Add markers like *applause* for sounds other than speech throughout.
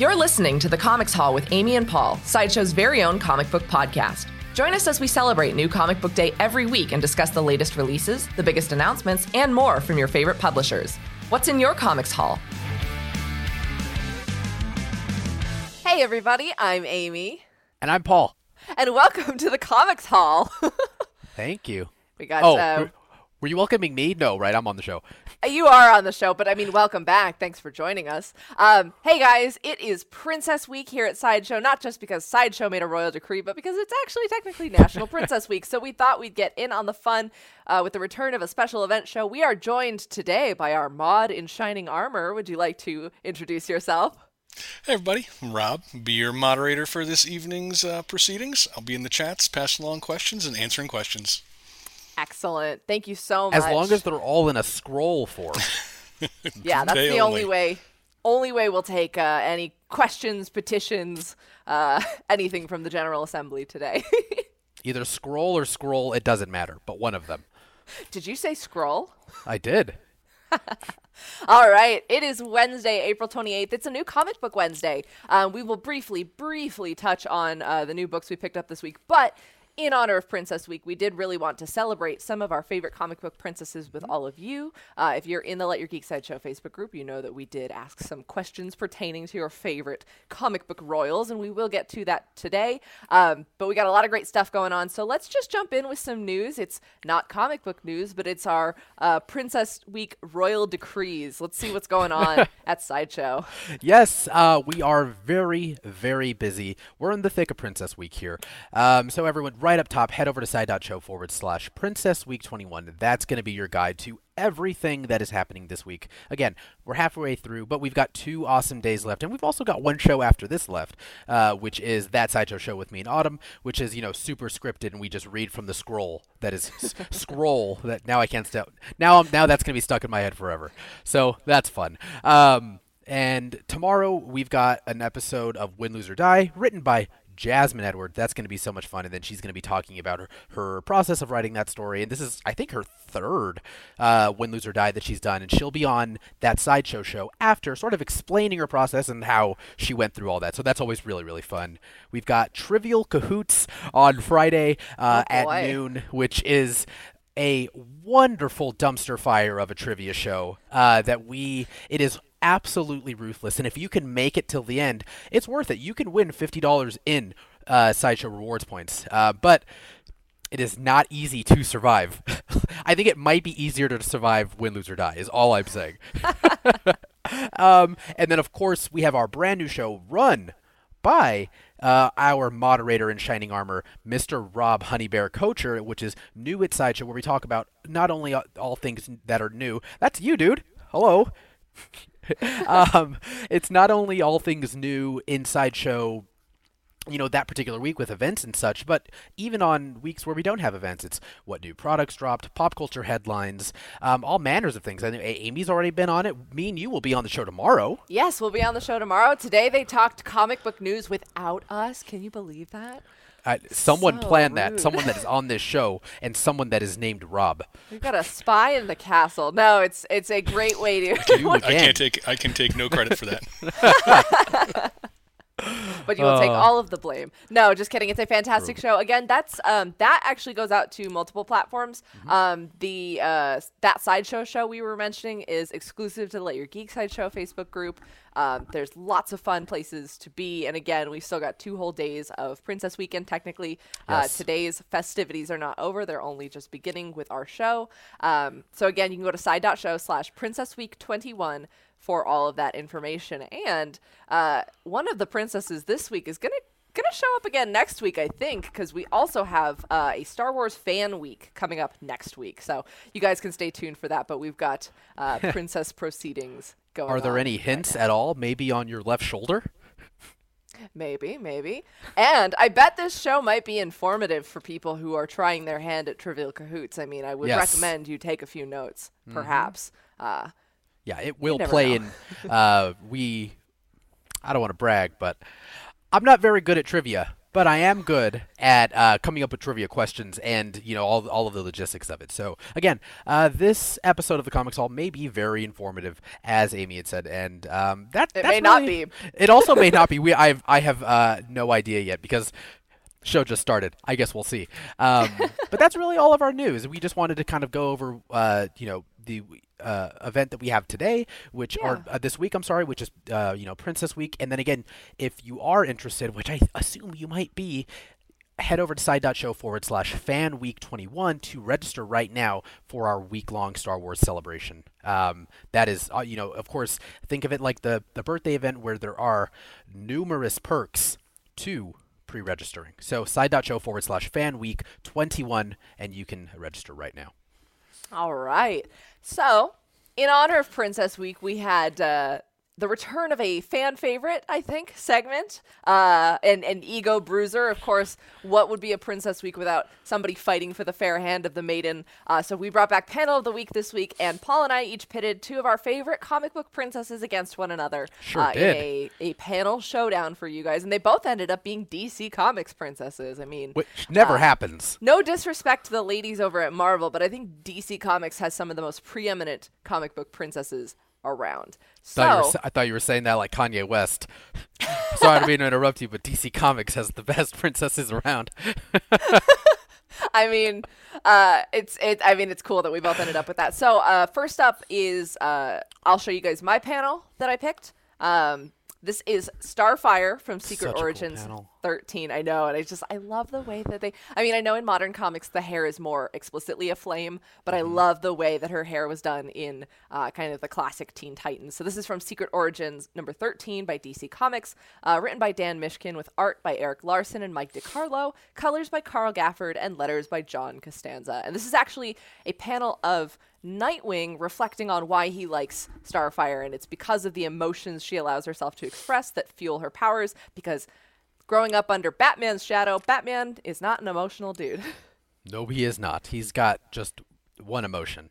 You're listening to the Comics Haul with Amy and Paul, Sideshow's very own comic book podcast. Join us as we celebrate New Comic Book Day every week and discuss the latest releases, the biggest announcements, and more from your favorite publishers. What's in your Comics Haul? Hey, everybody, I'm Amy, And I'm Paul. and welcome to the Comics Haul. *laughs* Thank you. we got, Oh, uh, were, were you welcoming me? No, right? I'm on the show. *laughs* you are on the show, but I mean, welcome back. Thanks for joining us. Um, hey, guys, it is Princess Week here at Sideshow, not just because Sideshow made a royal decree, but because it's actually technically National Princess Week. So we thought we'd get in on the fun uh, with the return of a special event show. We are joined today by our mod in shining armor. Would you like to introduce yourself? Hey everybody, I'm Rob. Be your moderator for this evening's uh, proceedings. I'll be in the chats, passing along questions and answering questions. Excellent. Thank you so much. As long as they're all in a scroll form. *laughs* Yeah, that's the only only. way. Only way we'll take uh, any questions, petitions, uh, *laughs* anything from the General Assembly today. *laughs* Either scroll or scroll, it doesn't matter, but one of them. Did you say scroll? I did. All right, it is Wednesday, April 28th. It's a new comic book Wednesday. Um, we will briefly, briefly touch on uh, the new books we picked up this week, but in honor of Princess Week, we did really want to celebrate some of our favorite comic book princesses with all of you. Uh, if you're in the Let Your Geek Side Show Facebook group, you know that we did ask some questions pertaining to your favorite comic book royals, and we will get to that today. Um, but we got a lot of great stuff going on, so let's just jump in with some news. It's not comic book news, but it's our uh, Princess Week royal decrees. Let's see what's going on *laughs* at Sideshow. Yes, uh, we are very, very busy. We're in the thick of Princess Week here. Um, so, everyone, right up top, head over to side.show forward slash Princess Week 21. That's going to be your guide to everything that is happening this week. Again, we're halfway through, but we've got two awesome days left, and we've also got one show after this left, uh, which is that sideshow show with me in autumn, which is you know super scripted, and we just read from the scroll that is *laughs* scroll that now I can't stop. Now I'm now that's gonna be stuck in my head forever. So that's fun. Um, and tomorrow we've got an episode of Win, Lose or Die, written by Jasmine Edward. That's going to be so much fun. And then she's going to be talking about her, her process of writing that story. And this is, I think, her third uh, Win, Lose, or Die that she's done. And she'll be on that sideshow show after, sort of explaining her process and how she went through all that. So that's always really, really fun. We've got Trivial Cahoots on Friday uh, Oh, at noon, which is a wonderful dumpster fire of a trivia show uh, that we it is absolutely ruthless and if you can make it till the end it's worth it you can win $50 in uh, sideshow rewards points uh, but it is not easy to survive *laughs* i think it might be easier to survive win lose or die is all i'm saying *laughs* um, and then of course we have our brand new show run by uh, our moderator in shining armor, Mr. Rob Honeybear Coacher, which is new at Sideshow, where we talk about not only all things that are new. That's you, dude. Hello. *laughs* um, it's not only all things new in Sideshow you know that particular week with events and such but even on weeks where we don't have events it's what new products dropped pop culture headlines um, all manners of things know amy's already been on it me and you will be on the show tomorrow Yes, we'll be on the show tomorrow. Today they talked comic book news without us. Can you believe that? Uh, someone So planned that someone that is on this show and someone that is named rob We've got a spy in the castle. No, it's it's a great way to I can't take I can take no credit for that. *laughs* *laughs* but you will take Uh. all of the blame. No, just kidding. It's a fantastic show. Again, that's um that actually goes out to multiple platforms. Mm-hmm. Um the uh that sideshow show we were mentioning is exclusive to the Let Your Geek Sideshow Facebook group. Um, there's lots of fun places to be, and again, we've still got two whole days of Princess Weekend. Technically, uh, today's festivities are not over; they're only just beginning with our show. Um, so again, you can go to side.show slash Princess Week 21 for all of that information. And uh, one of the princesses this week is gonna gonna show up again next week, I think, because we also have uh, a Star Wars fan week coming up next week. So you guys can stay tuned for that. But we've got uh, *laughs* princess proceedings going. are there any right hints now. at all maybe on your left shoulder Maybe, maybe. And I bet this show might be informative for people who are trying their hand at Trivial Cahoots. I mean, I would Yes. recommend you take a few notes, perhaps. Uh, Yeah, it will play know. in. Uh, we, I don't want to brag, but I'm not very good at trivia. but I am good at uh, coming up with trivia questions and you know all all of the logistics of it. So again, uh, this episode of the Comics Haul may be very informative, as Amy had said, and um, that It may not be. *laughs* It also may not be. We I've I have uh, no idea yet because show just started. I guess we'll see. Um, *laughs* but that's really all of our news. We just wanted to kind of go over, uh, you know, the uh, event that we have today, which or uh, this week. I'm sorry, which is uh, you know Princess Week. And then again, if you are interested, which I assume you might be. Head over to side.show forward slash fan week 21 to register right now for our week long Star Wars celebration. Um, that is, uh, you know, of course, think of it like the, the birthday event where there are numerous perks to pre-registering. So side.show forward slash fan week 21 and you can register right now. All right. So, in honor of Princess Week, we had uh, the return of a fan favorite, I think, segment, uh, an, an ego bruiser. Of course, what would be a Princess Week without somebody fighting for the fair hand of the maiden? Uh, so, we brought back Panel of the Week this week, and Paul and I each pitted two of our favorite comic book princesses against one another Sure uh, did. in a, a panel showdown for you guys. And they both ended up being DC Comics princesses. I mean, Which never happens. no disrespect to the ladies over at Marvel, but I think DC Comics has some of the most preeminent comic book princesses around. Thought were, So, sa- I thought you were saying that like Kanye West. *laughs* Sorry to mean to interrupt you, but DC Comics has the best *laughs* princesses around. *laughs* I mean, uh, it's it. I mean, it's cool that we both ended up with that. So, uh, first up is uh, I'll show you guys my panel that I picked. Um, this is Starfire from Secret Such a cool Origins 13. I know, and I just I love the way that they. I mean, I know in modern comics the hair is more explicitly aflame, but Mm-hmm. I love the way that her hair was done in uh, kind of the classic Teen Titans. So this is from Secret Origins number 13 by DC Comics, uh, written by Dan Mishkin with art by Erik Larsen and Mike DeCarlo, colors by Carl Gafford, and letters by John Costanza. And this is actually a panel of Nightwing reflecting on why he likes Starfire, and it's because of the emotions she allows herself to express that fuel her powers. Because growing up under Batman's shadow, Batman is not an emotional dude. *laughs* No, he is not. He's got just one emotion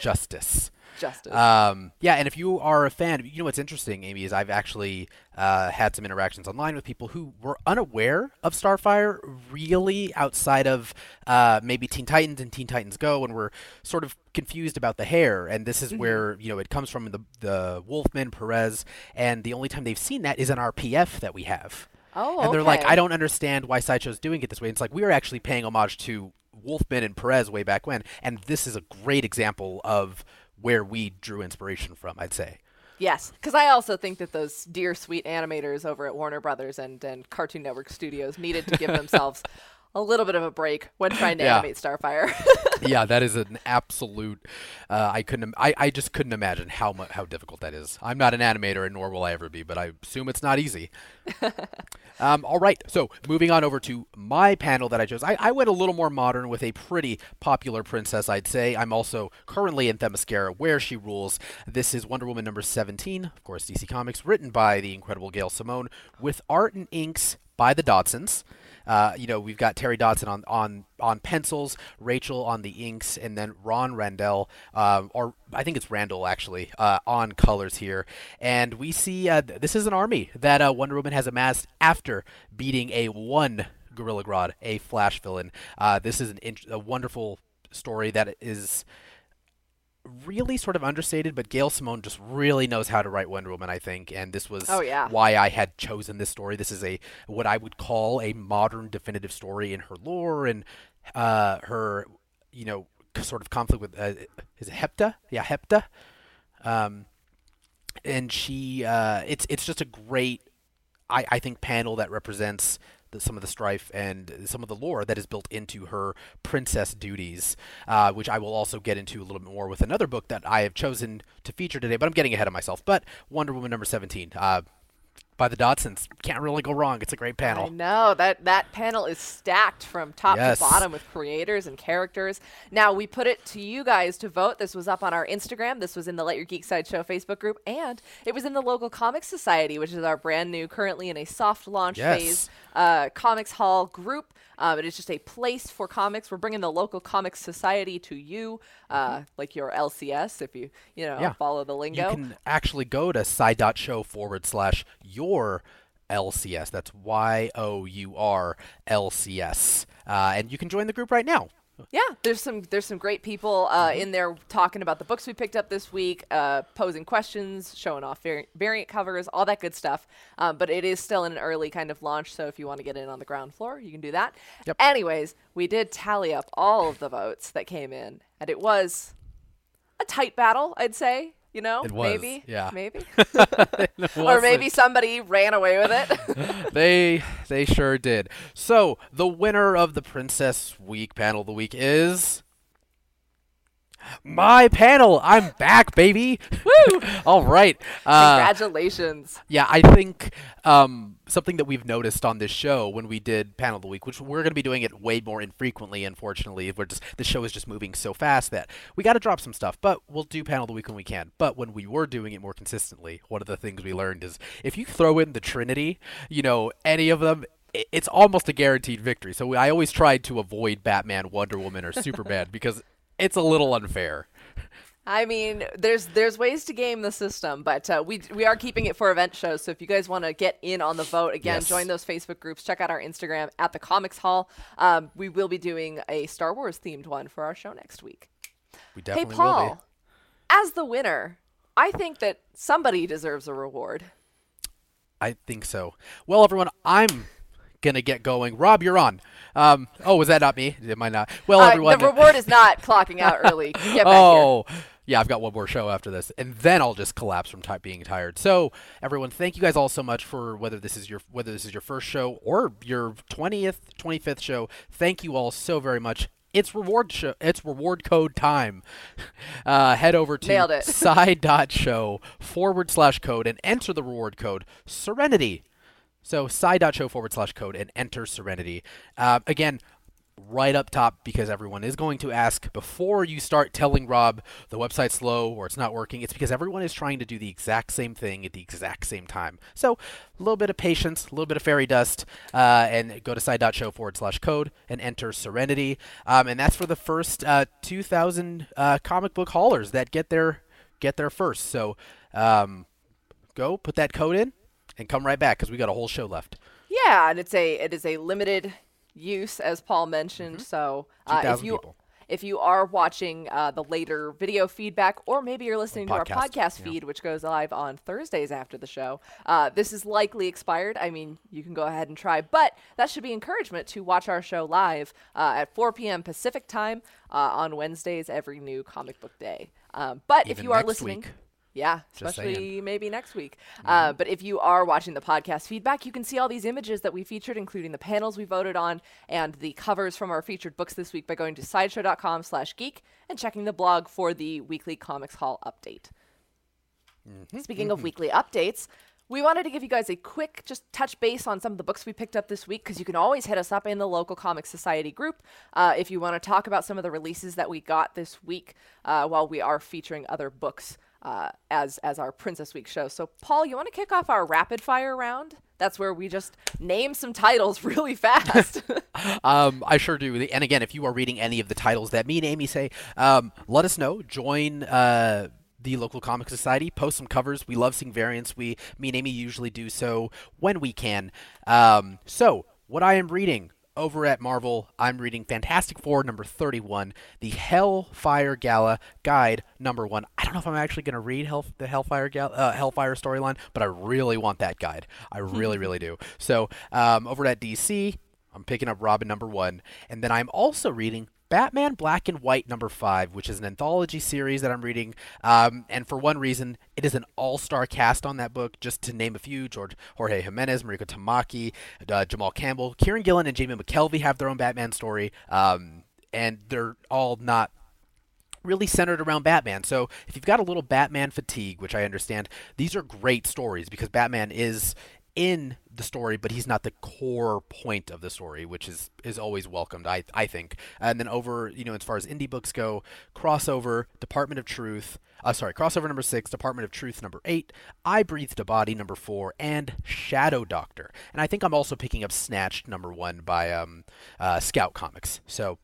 justice. Justice. Um, yeah, and if you are a fan, you know what's interesting, Amy, is I've actually uh, had some interactions online with people who were unaware of Starfire, really outside of uh, maybe Teen Titans and Teen Titans Go, and were sort of confused about the hair. And this is where you know it comes from the the Wolfman Perez, and the only time they've seen that is an RPF that we have. Oh, and they're like. I don't understand why Sideshow's doing it this way. It's like we are actually paying homage to Wolfman and Perez way back when, and this is a great example of where we drew inspiration from. I'd say. Yes, because I also think that those dear sweet animators over at Warner Brothers and, and Cartoon Network Studios needed to give *laughs* themselves a little bit of a break when trying to Yeah. animate Starfire. *laughs* yeah, that is an absolute. Uh, I couldn't. I, I just couldn't imagine how mu- how difficult that is. I'm not an animator, and nor will I ever be. But I assume it's not easy. *laughs* um, all right. So moving on over to my panel that I chose. I, I went a little more modern with a pretty popular princess. I'd say. I'm also currently in Themyscira, where she rules. This is Wonder Woman number 17, of course, DC Comics, written by the incredible Gail Simone, with art and inks by the Dodsons. Uh, you know, we've got Terry Dodson on, on, on pencils, Rachel on the inks, and then Ron Randell, um, or I think it's Randall actually, uh, on colors here. And we see uh, th- this is an army that uh, Wonder Woman has amassed after beating a one Gorilla Grodd, a Flash villain. Uh, this is an int- a wonderful story that is really sort of understated, but Gail Simone just really knows how to write Wonder Woman, I think, and this was Oh, yeah. why I had chosen this story. This is a what I would call a modern definitive story in her lore and uh, her, you know, sort of conflict with uh, is it Hepta? Yeah, Hepta. Um, and she, uh, it's it's just a great, I I think panel that represents. The, some of the strife and some of the lore that is built into her princess duties, uh, which I will also get into a little bit more with another book that I have chosen to feature today. But I'm getting ahead of myself. But Wonder Woman number 17, uh, by the Dodsons, can't really go wrong. It's a great panel. I know that that panel is stacked from top Yes. to bottom with creators and characters. Now we put it to you guys to vote. This was up on our Instagram. This was in the Let Your Geek Side Show Facebook group, and it was in the local Comics Society, which is our brand new, currently in a soft launch Yes. phase, uh, Comics Haul group. Um, it is just a place for comics. We're bringing the local Comics Society to you, uh, like your LCS, if you you know Mm-hmm. Yeah. follow the lingo. You can actually go to side.show forward slash your LCS. That's Y O U R L C S. Uh, and you can join the group right now. Yeah, there's some there's some great people uh, Mm-hmm. in there talking about the books we picked up this week, uh, posing questions, showing off vari- variant covers, all that good stuff. Um, but it is still in an early kind of launch, so if you want to get in on the ground floor, you can do that. Yep. Anyways, we did tally up all of the votes that came in, and it was a tight battle, I'd say. You know, It was, maybe, yeah. maybe, *laughs* *laughs* or maybe somebody ran away with it. *laughs* they they sure did. So the winner of the Princess Week panel of the week is my panel. I'm back, baby. Woo! *laughs* All right. Uh, Congratulations. yeah, I think um, something that we've noticed on this show when we did panel of the week, which we're going to be doing it way more infrequently, unfortunately. We're just the show is just moving so fast that we got to drop some stuff, but we'll do panel of the week when we can. But when we were doing it more consistently, one of the things we learned is if you throw in the Trinity, you know, any of them. It's almost a guaranteed victory. So I always tried to avoid Batman, Wonder Woman, or Superman *laughs* because it's a little unfair. I mean, there's there's ways to game the system, but uh, we we are keeping it for event shows. So if you guys want to get in on the vote again, Yes. join those Facebook groups. Check out our Instagram at the Comics Haul. Um, we will be doing a Star Wars themed one for our show next week. We Hey definitely will be. Paul, as the winner, I think that somebody deserves a reward. I think so. Well, everyone, I'm gonna get going. Rob, you're on. Um, oh, was that not me? Am I not? Well, Uh, everyone. the reward is not clocking out early. *laughs* Get back here. oh, yeah, I've got one more show after this, and then I'll just collapse from ty- being tired. So, everyone, thank you guys all so much for whether this is your whether this is your first show or your twentieth, twenty fifth show. Thank you all so very much. It's reward show. It's reward code time. *laughs* Uh, head over to side.show forward slash code and enter the reward code Serenity. So side.show forward slash code and enter Serenity. Uh, again, right up top because everyone is going to ask before you start telling Rob the website's slow or it's not working. It's because everyone is trying to do the exact same thing at the exact same time. So a little bit of patience, a little bit of fairy dust, uh, and go to side.show forward slash code and enter Serenity. Um, and that's for the first uh, 2,000 uh, comic book haulers that get there get there first. So um, go put that code in and come right back because we got a whole show left. Yeah, and it's a it is a limited use, as Paul mentioned. So uh, if you Mm-hmm. people. if you are watching uh, the later video feedback, or maybe you're listening to our Podcast, yeah. feed, which goes live on Thursdays after the show, uh, this is likely expired. I mean, you can go ahead and try, but that should be encouragement to watch our show live uh, at 4 p.m. Pacific time uh, on Wednesdays every new comic book day. Um, but if you are listening. week. Yeah, Just especially saying. maybe next week. Uh, but if you are watching the podcast feedback, you can see all these images that we featured, including the panels we voted on and the covers from our featured books this week by going to sideshow.com slash geek and checking the blog for the weekly Comics Haul update. Speaking of weekly updates, we wanted to give you guys a quick just touch base on some of the books we picked up this week because you can always hit us up in the local comic society group uh, if you want to talk about some of the releases that we got this week uh, while we are featuring other books uh, as as our Princess Week show. So, Paul, you want to kick off our rapid fire round? That's where we just name some titles *laughs* really fast. *laughs* Um, I sure do. And again, if you are reading any of the titles that me and Amy say, um, let us know. Join uh, the local comic society. Post some covers. We love seeing variants. We, me and Amy, usually do so when we can. Um, so, what I am reading over at Marvel, I'm reading Fantastic Four number 31, the Hellfire Gala guide number one. I don't know if I'm actually going to read Hell, the Hellfire Gala, uh, Hellfire storyline, but I really want that guide. I *laughs* really, really do. So, um, over at DC, I'm picking up Robin number one, and then I'm also reading Batman Black and White number five, which is an anthology series that I'm reading. Um, and for one reason, it is an all-star cast on that book. Just to name a few: George Jorge Jimenez, Mariko Tamaki, uh, Jamal Campbell, Kieron Gillen, and Jamie McKelvie have their own Batman story. Um, and they're all not really centered around Batman. So if you've got a little Batman fatigue, which I understand, these are great stories because Batman is in the story, but he's not the core point of the story, which is is always welcomed, I I think. And then over, you know, as far as indie books go, crossover, Department of Truth, uh, sorry, crossover number six, Department of Truth number eight, I Breathed a Body number four, and Shadow Doctor. And I think I'm also picking up Snatched number one by um, uh, Scout Comics. So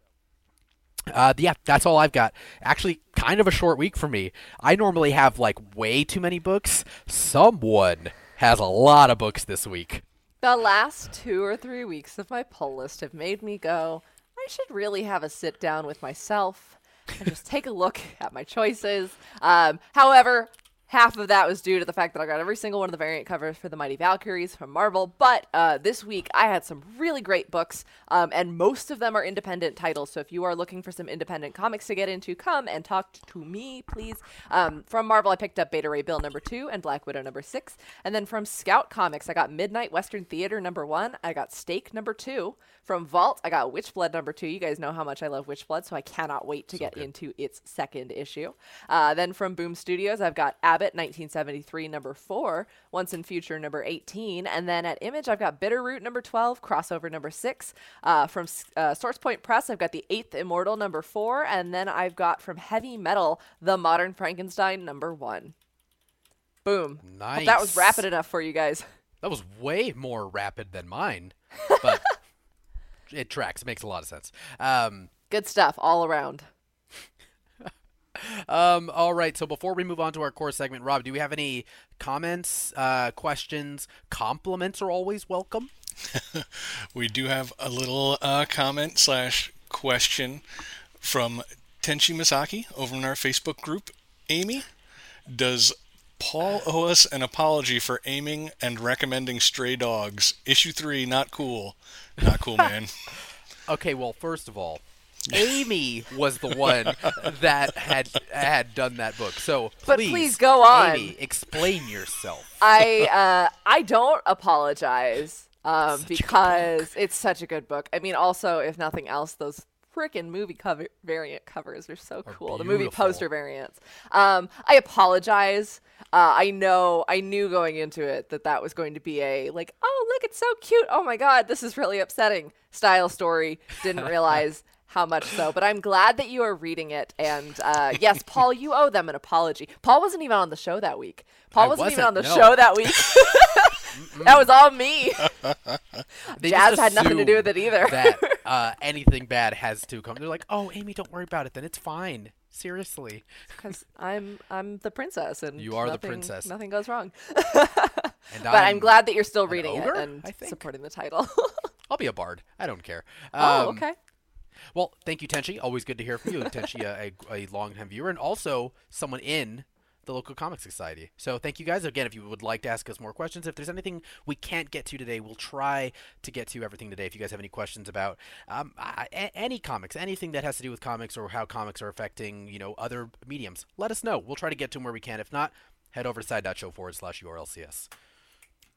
uh, yeah, that's all I've got. Actually, kind of a short week for me. I normally have like way too many books. Someone has a lot of books this week. The last two or three weeks of my pull list have made me go, I should really have a sit down with myself and just take a look *laughs* at my choices. Um, however, half of that was due to the fact that I got every single one of the variant covers for the Mighty Valkyries from Marvel. But uh, this week I had some really great books, um, and most of them are independent titles. So if you are looking for some independent comics to get into, come and talk to me, please. Um, from Marvel, I picked up Beta Ray Bill number two and Black Widow number six. And then from Scout Comics, I got Midnight Western Theater number one. I got Stake number two. From Vault, I got Witchblood number two. You guys know how much I love Witchblood, so I cannot wait to get into its second issue. Uh, then from Boom Studios, I've got Abbott 1973 number four, Once in Future number 18, and then at Image, I've got Bitterroot number 12, Crossover number six. Uh, from uh, Source Point Press, I've got The Eighth Immortal number four, and then I've got from Heavy Metal, The Modern Frankenstein number one. Boom. Hope that was rapid enough for you guys. *laughs* That was way more rapid than mine, *laughs* but it tracks. It makes a lot of sense. Um, Good stuff all around. Um, all right. So before we move on to our core segment, Rob, do we have any comments, uh, questions? Compliments are always welcome. *laughs* We do have a little uh, comment slash question from Tenchi Misaki over in our Facebook group. Amy, does Paul owe us an apology for aiming and recommending Stray Dogs? Issue three, not cool. Not cool, *laughs* man. Okay. Well, first of all, Amy was the one that had had done that book. So But please, please go on. Amy, explain yourself. I uh, I don't apologize um, Such a good because it's such a good book. I mean, also if nothing else, those freaking movie cover variant covers are so cool. The movie poster variants. Um, I apologize. Uh, I know. I knew going into it that that was going to be a like, oh look, it's so cute. Oh my god, this is really upsetting style story. Didn't *laughs* realize. How much so? But I'm glad that you are reading it. And uh, yes, *laughs* Paul, you owe them an apology. Paul wasn't even on the show that week. Paul wasn't, even wasn't, on the no. show that week. that was all me. *laughs* Jazz had nothing to do with it either. that *laughs* uh, anything bad has to come. They're like, "Oh, Amy, don't worry about it. Then it's fine." Seriously, Because I'm I'm the princess, and You are the princess. Nothing goes wrong. But I'm glad that you're still reading ogre, it and supporting the title. I'll be a bard. I don't care. oh, Um, okay. Well, thank you, Tenchi. Always good to hear from you, Tenchi, a, a, a long-time viewer, and also someone in the local comic society. So thank you guys again. If you would like to ask us more questions, if there's anything we can't get to today, we'll try to get to everything today. If you guys have any questions about um, a- any comics, anything that has to do with comics or how comics are affecting you know other mediums, let us know. We'll try to get to them where we can. If not, head over to side.show forward slash URLCS.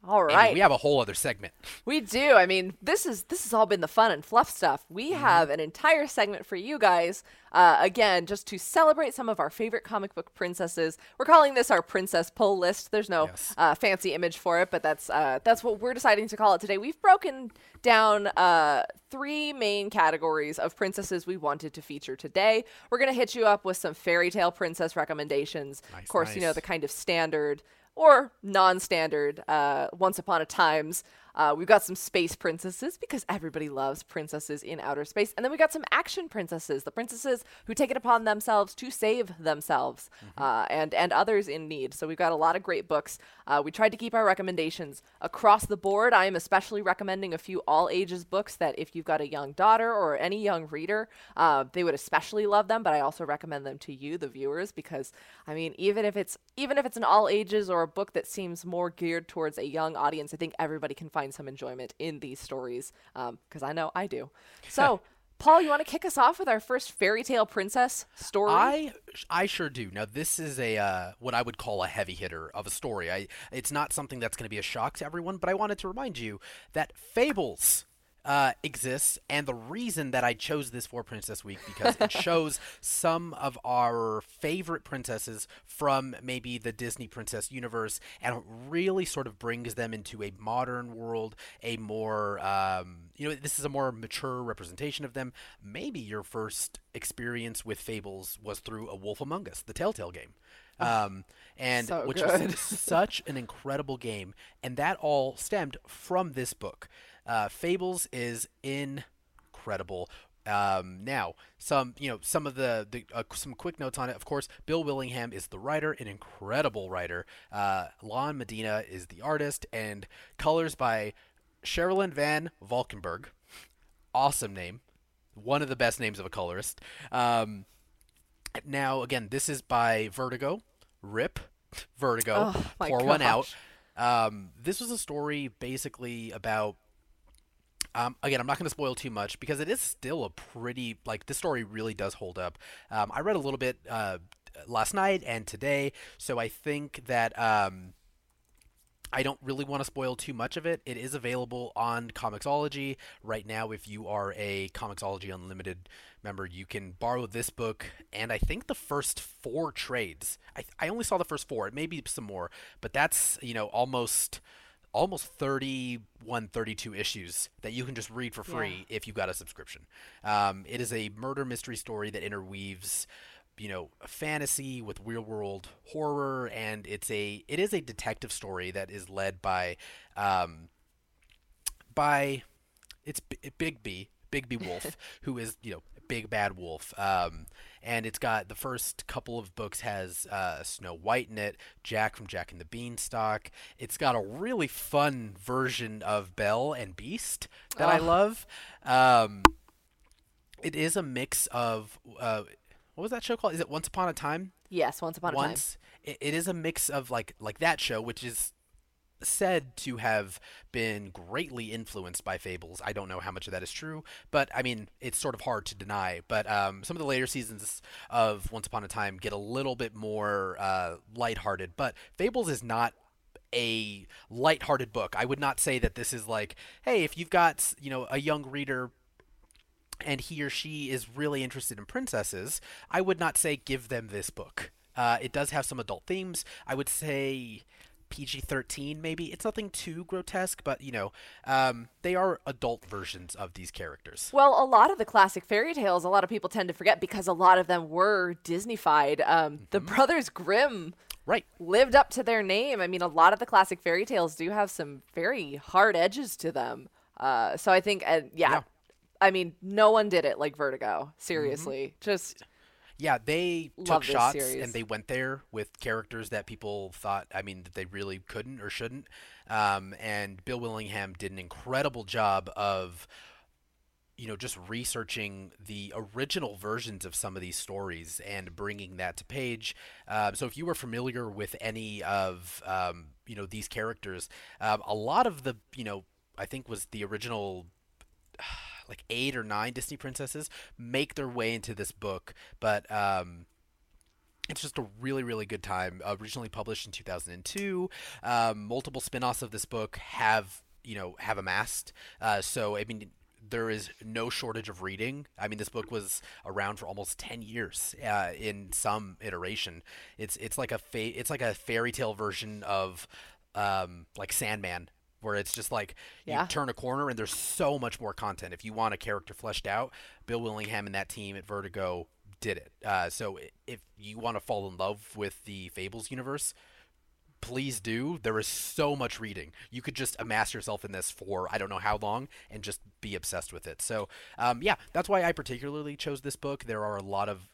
All right. we have a whole other segment. We do. I mean, this is this has all been the fun and fluff stuff. We Mm-hmm. have an entire segment for you guys. Uh, again, just to celebrate some of our favorite comic book princesses. We're calling this our princess pull list. There's no Yes. uh, fancy image for it, but that's uh, that's what we're deciding to call it today. We've broken down uh, three main categories of princesses we wanted to feature today. We're gonna hit you up with some fairy tale princess recommendations. Nice, of course, you know the kind of standard or non-standard uh, once upon a times uh, we've got some space princesses because everybody loves princesses in outer space. And then we got some action princesses the princesses who take it upon themselves to save themselves uh, and and others in need. So we've got a lot of great books. Uh, we tried to keep our recommendations across the board. I am especially recommending a few all ages books that if you've got a young daughter or any young reader uh, they would especially love them. But i also recommend them to you the viewers because i mean even if it's even if it's an all ages or a book that seems more geared towards a young audience i think everybody can find some enjoyment in these stories because i know i do *laughs* so paul you want to kick us off with our first fairy tale princess story I I sure do. Now this is a uh, what I would call a heavy hitter of a story. I it's not something that's going to be a shock to everyone, but I wanted to remind you that Fables uh, exists, and the reason that I chose this for Princess Week because it *laughs* shows some of our favorite princesses from maybe the Disney princess universe, and really sort of brings them into a modern world, a more um, you know this is a more mature representation of them. Maybe your first experience with Fables was through A Wolf Among Us, the Telltale game. Um, and so which good. was such an incredible game, and that all stemmed from this book. Uh, Fables is incredible. Um, now, some you know some of the, the uh, some quick notes on it. Of course, Bill Willingham is the writer, an incredible writer. Uh, Lan Medina is the artist, and colors by Sherilyn van Valkenburgh. Awesome name. One of the best names of a colorist. Um, now, again, this is by Vertigo. Rip. Vertigo. Oh, Pour one out. Um, this was a story basically about. Um, again, I'm not going to spoil too much because it is still a pretty like this story really does hold up. Um, I read a little bit uh, last night and today, so I think that um, I don't really want to spoil too much of it. It is available on Comixology right now. If you are a Comixology Unlimited member, you can borrow this book and I think the first four trades. I, I only saw the first four. It may be some more, but that's you know almost almost 31 32 issues that you can just read for free if you've got a subscription um, it is a murder mystery story that interweaves you know fantasy with real world horror and it's a it is a detective story that is led by um, by it's B- Big B, Big B Wolf, *laughs* who is you know big bad wolf. Um, and it's got the first couple of books has uh, Snow White in it, Jack from Jack and the Beanstalk. It's got a really fun version of Belle and Beast that I love. Um, it is a mix of uh, what was that show called? Is it Once Upon a Time? Yes, once upon a time. once it, it is a mix of like like that show which is said to have been greatly influenced by fables i don't know how much of that is true but i mean it's sort of hard to deny but um, some of the later seasons of once upon a time get a little bit more uh, lighthearted but fables is not a lighthearted book i would not say that this is like hey if you've got you know a young reader and he or she is really interested in princesses, I would not say give them this book. Uh, it does have some adult themes. I would say PG 13, maybe. It's nothing too grotesque, but, you know, um, they are adult versions of these characters. Well, a lot of the classic fairy tales, a lot of people tend to forget because a lot of them were Disneyfied. Um, The Mm-hmm. Brothers Grimm Right. lived up to their name. I mean, a lot of the classic fairy tales do have some very hard edges to them. Uh, so I think, uh, yeah, Yeah. I mean, no one did it like Vertigo. Seriously, just Yeah, they Love took shots series. and they went there with characters that people thought, I mean, that they really couldn't or shouldn't. Um, and Bill Willingham did an incredible job of, you know, just researching the original versions of some of these stories and bringing that to page. Um, so if you were familiar with any of, um, you know, these characters, um, a lot of the, you know, I think was the original like eight or nine Disney princesses make their way into this book, but um, it's just a really really good time. originally published in 2002, um, multiple spin-offs of this book have you know have amassed. Uh, so I mean. There is no shortage of reading. I mean, this book was around for almost ten years uh, in some iteration. It's it's like a fa- it's like a fairy tale version of um, like Sandman, where it's just like you turn a corner and there's so much more content. If you want a character fleshed out, Bill Willingham and that team at Vertigo did it. Uh, so if you want to fall in love with the Fables universe, please do. There is so much reading. You could just amass yourself in this for I don't know how long and just be obsessed with it. So um, yeah, that's why I particularly chose this book. There are a lot of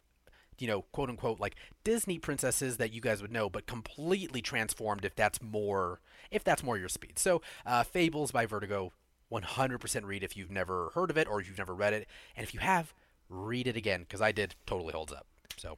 you know, quote unquote, like Disney princesses that you guys would know, but completely transformed if that's more if that's more your speed. So, uh, Fables by Vertigo, 100% read if you've never heard of it or if you've never read it, and if you have, read it again because I did. Totally holds up. So,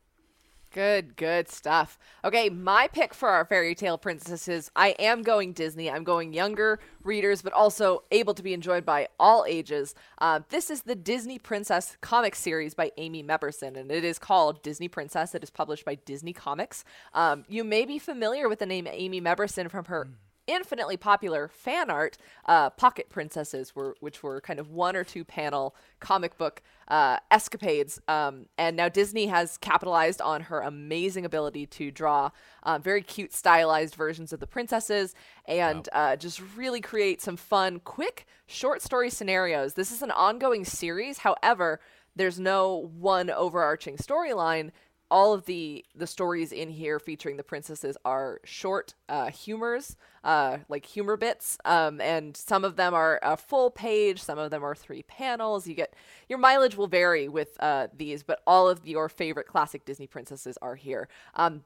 Good, good stuff. Okay, my pick for our fairy tale princesses, I am going Disney. I'm going younger readers, but also able to be enjoyed by all ages. Uh, this is the Disney Princess comic series by Amy Mebberson, and it is called Disney Princess. It is published by Disney Comics. Um, you may be familiar with the name Amy Mebberson from her infinitely popular fan art uh, pocket princesses were which were kind of one or two panel comic book uh, escapades. Um, and now disney has capitalized on her amazing ability to draw uh, very cute stylized versions of the princesses and uh, just really create some fun quick short story scenarios. This is an ongoing series. However there's no one overarching storyline all of the the stories in here featuring the princesses are short uh, humors, uh, like humor bits, um, and some of them are a full page, some of them are three panels. You get your mileage will vary with uh, these, but all of your favorite classic Disney princesses are here. Um,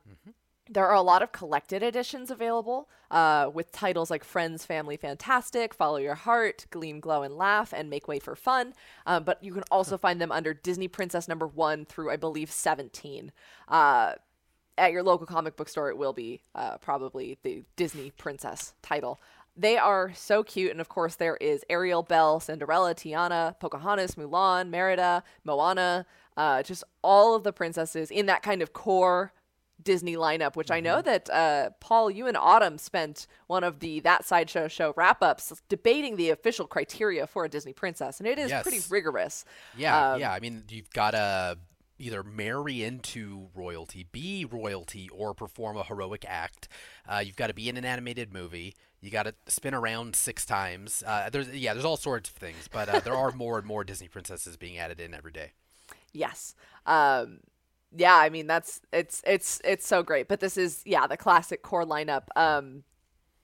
There are a lot of collected editions available uh, with titles like Friends, Family, Fantastic, Follow Your Heart, Gleam, Glow, and Laugh, and Make Way for Fun. Um, but you can also find them under Disney Princess number one through, I believe, 17. Uh, at your local comic book store, it will be uh, probably the Disney Princess title. They are so cute, and of course, there is Ariel, Belle, Cinderella, Tiana, Pocahontas, Mulan, Merida, Moana, uh, just all of the princesses in that kind of core Disney lineup, which I know that uh, Paul, you and Autumn spent one of the That Sideshow show wrap ups debating the official criteria for a Disney princess, and it is pretty rigorous. Yeah, Um, yeah. I mean, you've got to either marry into royalty, be royalty, or perform a heroic act. Uh, you've got to be in an animated movie. You got to spin around six times. Uh, there's yeah, there's all sorts of things, but uh, there are *laughs* more and more Disney princesses being added in every day. Yes. Um, yeah, I mean that's it's it's it's so great. But this is yeah the classic core lineup. Um,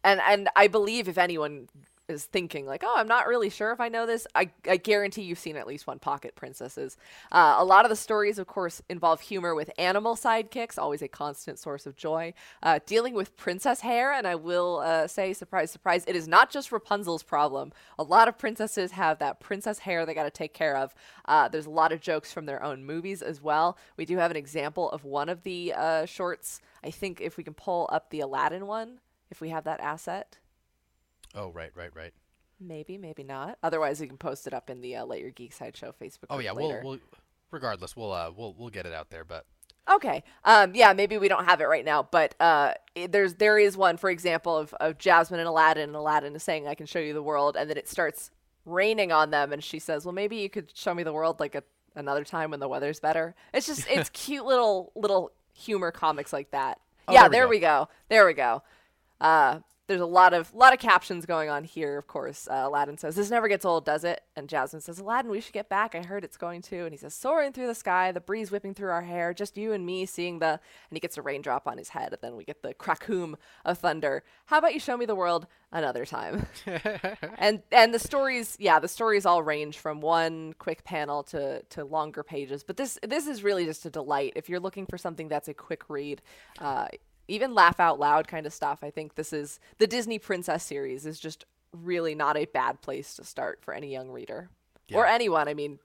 and and I believe if anyone is thinking like, oh, I'm not really sure if I know this, I I guarantee you've seen at least one Pocket Princesses. Uh, a lot of the stories, of course, involve humor with animal sidekicks, always a constant source of joy. Uh, dealing with princess hair, and I will uh, say, surprise, surprise, it is not just Rapunzel's problem. A lot of princesses have that princess hair they got to take care of. Uh, there's a lot of jokes from their own movies as well. We do have an example of one of the uh, shorts. I think if we can pull up the Aladdin one, if we have that asset. Oh, right, right, right. Maybe, maybe not. Otherwise, you can post it up in the uh, Let Your Geek Side Show Facebook. Oh yeah, later. we'll, we'll regardless, we'll uh, we'll we'll get it out there. But Okay. Um. Yeah. Maybe we don't have it right now, but uh, it- there's there is one, for example, of of Jasmine and Aladdin, and Aladdin is saying, "I can show you the world," and then it starts raining on them, and she says, "Well, maybe you could show me the world like a another time when the weather's better." It's just it's *laughs* cute little little humor comics like that. Oh, yeah. there we there go. we go. There we go. Uh, there's a lot of lot of captions going on here. Of course, uh, Aladdin says, "This never gets old, does it?" And Jasmine says, "Aladdin, we should get back. I heard it's going to." And he says, "Soaring through the sky, the breeze whipping through our hair, just you and me seeing the." And he gets a raindrop on his head, and then we get the crackoom of thunder. How about you show me the world another time? *laughs* and and the stories, yeah, the stories all range from one quick panel to to longer pages. But this this is really just a delight if you're looking for something that's a quick read. Uh, even laugh out loud kind of stuff. I think this is the Disney Princess series is just really not a bad place to start for any young reader or anyone. I mean,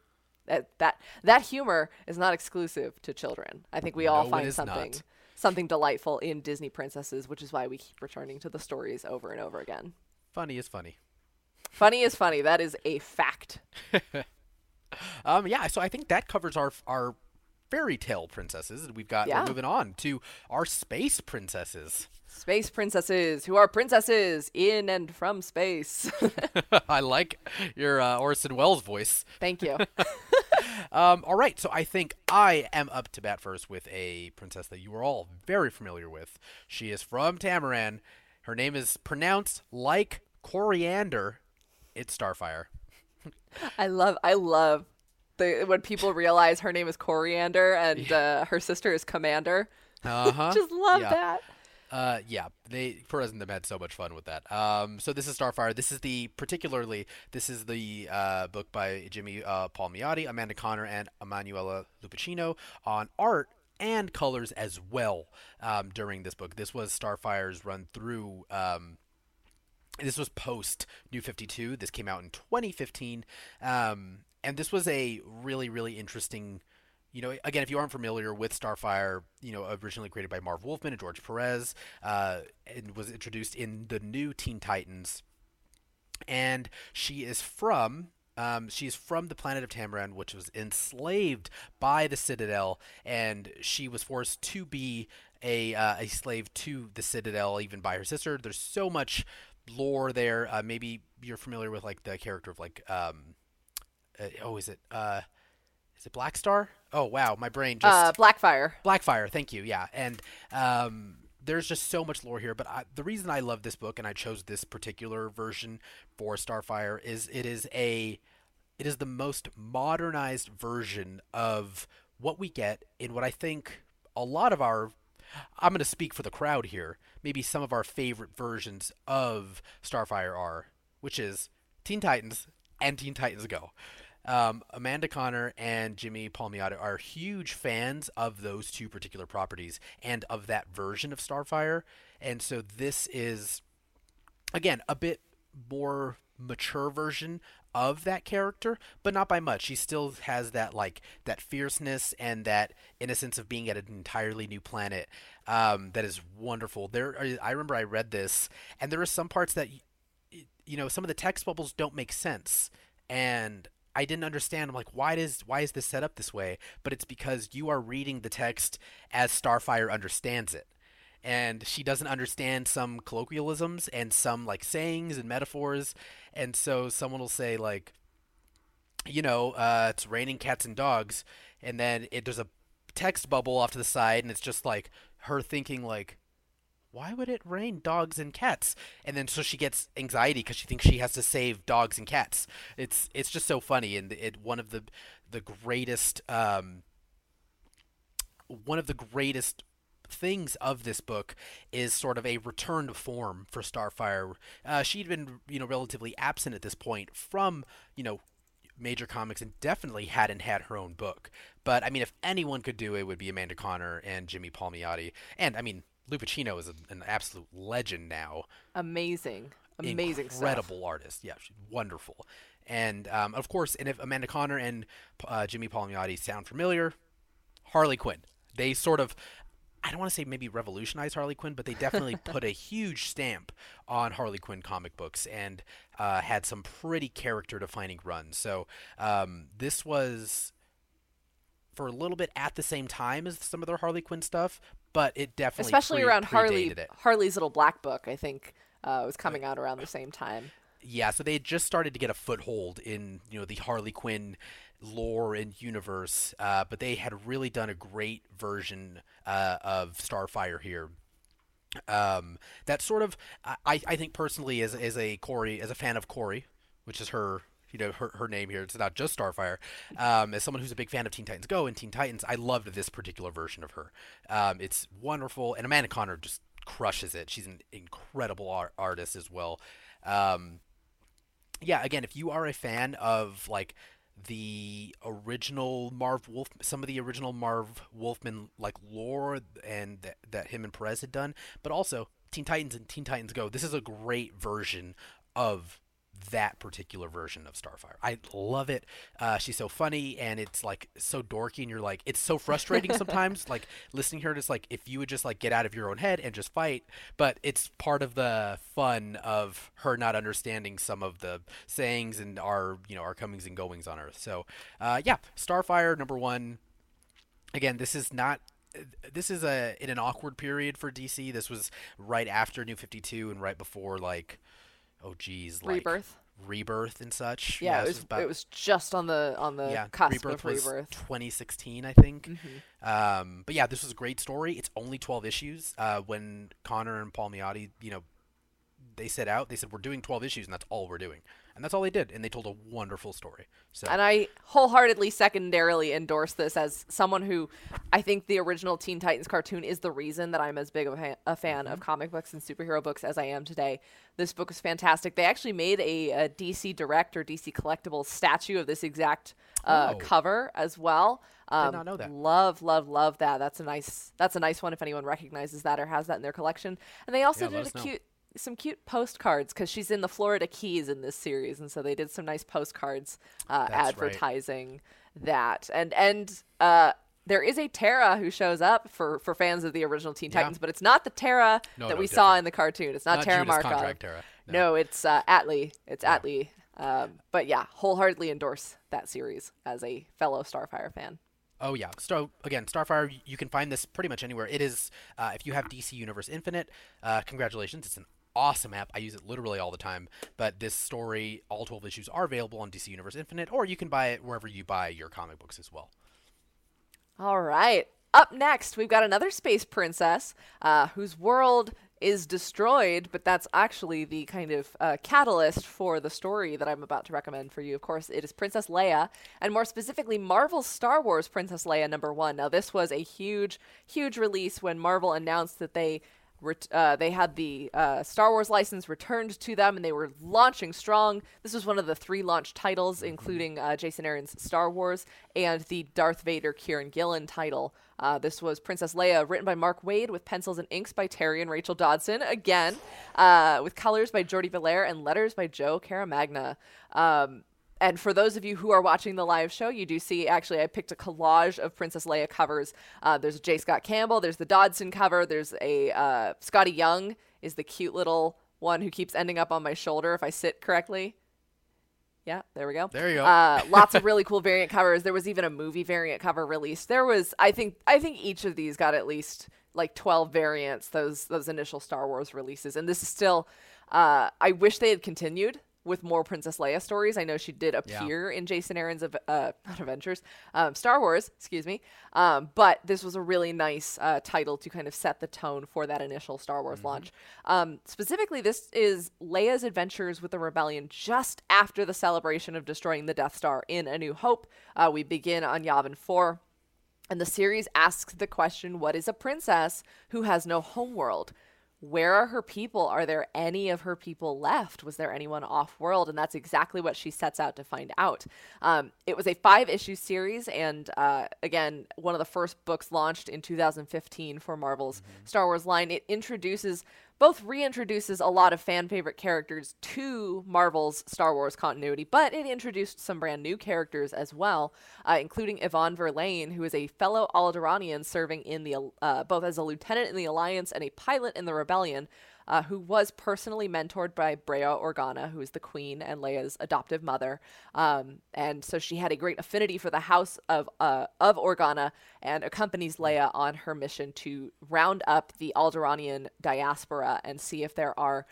that that that humor is not exclusive to children. I think we all No, it find something not. something delightful in Disney princesses, which is why we keep returning to the stories over and over again. funny is funny. Funny is funny. That is a fact. *laughs* Um, yeah, so I think that covers our our fairy tale princesses, we've got Yeah. we're moving on to our space princesses. Space princesses who are princesses in and from space. *laughs* *laughs* I like your uh, Orson Welles voice. Thank you. *laughs* Um, all right, so I think I am up to bat first with a princess that you are all very familiar with. She is from Tamaran. Her name is pronounced like coriander. It's Starfire. I love I love the when people realize her name is Coriander and uh, her sister is Commander. Uh huh. *laughs* Just love yeah. that. Uh, yeah, they Perez and them had so much fun with that. Um, so this is Starfire. This is the particularly this is the uh, book by Jimmy uh, Palmiotti, Amanda Conner, and Emanuela Lupacchino on art and colors as well. Um, during this book, this was Starfire's run through. Um, this was post New 52. This came out in 2015. Um, and this was a really, really interesting. You know, again, if you aren't familiar with Starfire, you know, originally created by Marv Wolfman and George Perez, uh, and was introduced in the new Teen Titans. And she is from um, she's from the planet of Tamaran, which was enslaved by the Citadel, and she was forced to be a uh, a slave to the Citadel, even by her sister. There's so much lore there. Uh, maybe you're familiar with like the character of like um, uh, oh, is it uh, is it Black Star? Oh wow, my brain just Uh, Blackfire. Blackfire, thank you. Yeah, and um, there's just so much lore here. But I, the reason I love this book and I chose this particular version for Starfire is it is a it is the most modernized version of what we get in what I think a lot of our I'm going to speak for the crowd here. Maybe some of our favorite versions of Starfire are, which is Teen Titans and Teen Titans Go. Um, Amanda Conner and Jimmy Palmiotti are huge fans of those two particular properties and of that version of Starfire, and so this is again a bit more mature version of that character, but not by much. She still has that like that fierceness and that innocence of being at an entirely new planet. Um, that is wonderful. There, I remember I read this, and there are some parts that, you know, some of the text bubbles don't make sense, and I didn't understand. I'm like, why does why is this set up this way? But it's because you are reading the text as Starfire understands it and she doesn't understand some colloquialisms and some like sayings and metaphors and so someone will say like you know uh, it's raining cats and dogs and then it, there's a text bubble off to the side and it's just like her thinking like why would it rain dogs and cats and then so she gets anxiety because she thinks she has to save dogs and cats it's it's just so funny and it one of the the greatest um one of the greatest things of this book is sort of a return to form for Starfire. Uh, she'd been, you know, relatively absent at this point from, you know, major comics and definitely hadn't had her own book. But I mean, if anyone could do it, it would be Amanda Conner and Jimmy Palmiotti. And I mean, Lupacchino is a, an absolute legend now. Amazing, amazing, incredible stuff. artist. Yeah, she's wonderful. And um, of course, and if Amanda Conner and uh, Jimmy Palmiotti sound familiar, Harley Quinn. They sort of I don't want to say maybe revolutionized Harley Quinn, but they definitely *laughs* put a huge stamp on Harley Quinn comic books and uh, had some pretty character defining runs. So um, this was for a little bit at the same time as some of their Harley Quinn stuff, but it definitely especially pre- around Harley it. Harley's little black book. I think uh, was coming out around the same time. Yeah, so they had just started to get a foothold in you know the Harley Quinn lore and universe, uh, but they had really done a great version uh, of Starfire here. Um, that sort of, I, I think personally, as, as a Kori as a fan of Kori, which is her, you know, her, her name here. It's not just Starfire. Um, as someone who's a big fan of Teen Titans Go and Teen Titans, I loved this particular version of her. Um, it's wonderful, and Amanda Conner just crushes it. She's an incredible art- artist as well. Um, yeah, again, if you are a fan of like the original Marv Wolf, some of the original Marv Wolfman like lore and th- that him and Perez had done, but also Teen Titans and Teen Titans Go. This is a great version of that particular version of Starfire. I love it. Uh, she's so funny and it's like so dorky and you're like it's so frustrating *laughs* sometimes like listening to her just like if you would just like get out of your own head and just fight, but it's part of the fun of her not understanding some of the sayings and our, you know, our comings and goings on Earth. So, uh, yeah, Starfire number 1 again, this is not this is a in an awkward period for DC. This was right after New 52 and right before like oh geez, like rebirth, rebirth and such. Yeah, yeah it was. About, it was just on the on the yeah, cusp rebirth of rebirth. 2016, I think. Mm-hmm. Um, but yeah, this was a great story. It's only 12 issues. Uh, when Conner and Palmiotti, you know, they set out, they said we're doing 12 issues, and that's all we're doing and that's all they did and they told a wonderful story so and i wholeheartedly secondarily endorse this as someone who i think the original teen titans cartoon is the reason that i'm as big of a, a fan mm-hmm. of comic books and superhero books as i am today this book is fantastic they actually made a, a dc direct or dc collectible statue of this exact uh, oh. cover as well um, Did not know that. Love, love, love that. That's a nice. That's a nice one. If anyone recognizes that or has that in their collection, and they also yeah, did a cute some cute postcards because she's in the Florida Keys in this series, and so they did some nice postcards uh, advertising right. that. And and uh, there is a Tara who shows up for for fans of the original Teen Titans, yeah. but it's not the Tara no, that no, we different. saw in the cartoon. It's not, not Terra Judas Markov. No. no. it's uh, Atlee. It's yeah. Atlee. Um, but yeah, wholeheartedly endorse that series as a fellow Starfire fan. Oh yeah. So again, Starfire, you can find this pretty much anywhere. It is uh, if you have DC Universe Infinite, uh, congratulations, it's an awesome app. I use it literally all the time. But this story, all 12 issues, are available on DC Universe Infinite, or you can buy it wherever you buy your comic books as well. All right. Up next, we've got another space princess uh, whose world is destroyed, but that's actually the kind of uh, catalyst for the story that I'm about to recommend for you. Of course, it is Princess Leia, and more specifically, Marvel's Star Wars Princess Leia number one. Now, this was a huge, huge release when Marvel announced that they ret- uh, they had the uh, Star Wars license returned to them, and they were launching strong. This was one of the three launch titles, including uh, Jason Aaron's Star Wars and the Darth Vader Kieron Gillen title. Uh, this was Princess Leia, written by Mark Waid, with pencils and inks by Terry and Rachel Dodson, again, uh, with colors by Jordie Bellaire and letters by Joe Caramagna. Um, and for those of you who are watching the live show, you do see actually I picked a collage of Princess Leia covers. Uh, there's a J. Scott Campbell, there's the Dodson cover, there's a uh, Skottie Young is the cute little one who keeps ending up on my shoulder if I sit correctly. Yeah, there we go. There you go. Uh, lots of *laughs* really cool variant covers. There was even a movie variant cover released. There was, I think, I think each of these got at least like 12 variants. Those those initial Star Wars releases, and this is still. Uh, I wish they had continued with more Princess Leia stories. I know she did appear in Jason Aaron's uh, not Adventures, um, Star Wars, excuse me. Um, but this was a really nice uh, title to kind of set the tone for that initial Star Wars launch. Um, specifically, this is Leia's adventures with the rebellion just after the celebration of destroying the Death Star in A New Hope. Uh, we begin on Yavin 4. And the series asks the question what is a princess who has no homeworld? Where are her people? Are there any of her people left? Was there anyone off world? And that's exactly what she sets out to find out. Um, it was a five issue series, and uh, again, one of the first books launched in 2015 for Marvel's Star Wars line. It introduces both reintroduces a lot of fan favorite characters to Marvel's Star Wars continuity, but it introduced some brand new characters as well, uh, including Evaan Verlaine, who is a fellow Alderaanian serving in the uh, both as a lieutenant in the Alliance and a pilot in the Rebellion. Uh, who was personally mentored by Breha Organa, who is the queen and Leia's adoptive mother. Um, and so she had a great affinity for the house of, uh, of Organa and accompanies Leia on her mission to round up the Alderaanian diaspora and see if there are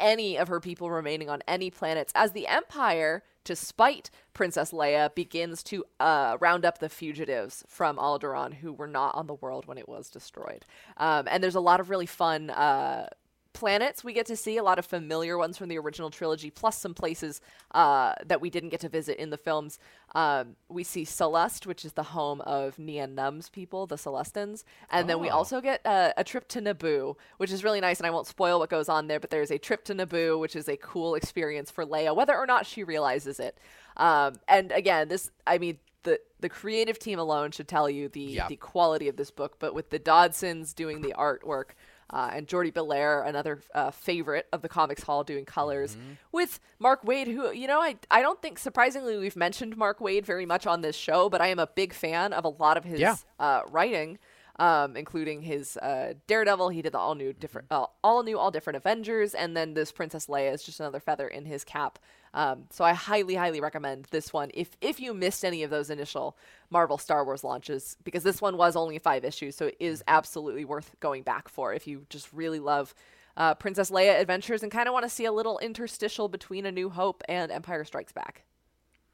any of her people remaining on any planets as the Empire, to spite Princess Leia, begins to uh, round up the fugitives from Alderaan who were not on the world when it was destroyed. Um, and there's a lot of really fun uh, planets we get to see a lot of familiar ones from the original trilogy plus some places uh, that we didn't get to visit in the films. Um, we see Sullust which is the home of Nien Nunb's people the Sullustans. And then we also get uh, a trip to naboo which is really nice and i won't spoil what goes on there but there's a trip to naboo which is a cool experience for leia whether or not she realizes it. Um, and again this i mean the the creative team alone should tell you the Yeah. the quality of this book but with the dodsons doing the artwork uh, and Jordie Bellaire, another uh, favorite of the Comics Haul, doing colors Mm-hmm. with Mark Waid, who you know I I don't think surprisingly we've mentioned Mark Waid very much on this show, but I am a big fan of a lot of his Yeah. uh, writing, um, including his uh, Daredevil. He did the all new different, uh, all new, all different Avengers, and then this Princess Leia is just another feather in his cap. Um, so I highly, highly recommend this one if if you missed any of those initial Marvel Star Wars launches, because this one was only five issues, so it is absolutely worth going back for if you just really love. Uh, Princess Leia adventures and kind of want to see a little interstitial between A New Hope and Empire Strikes Back.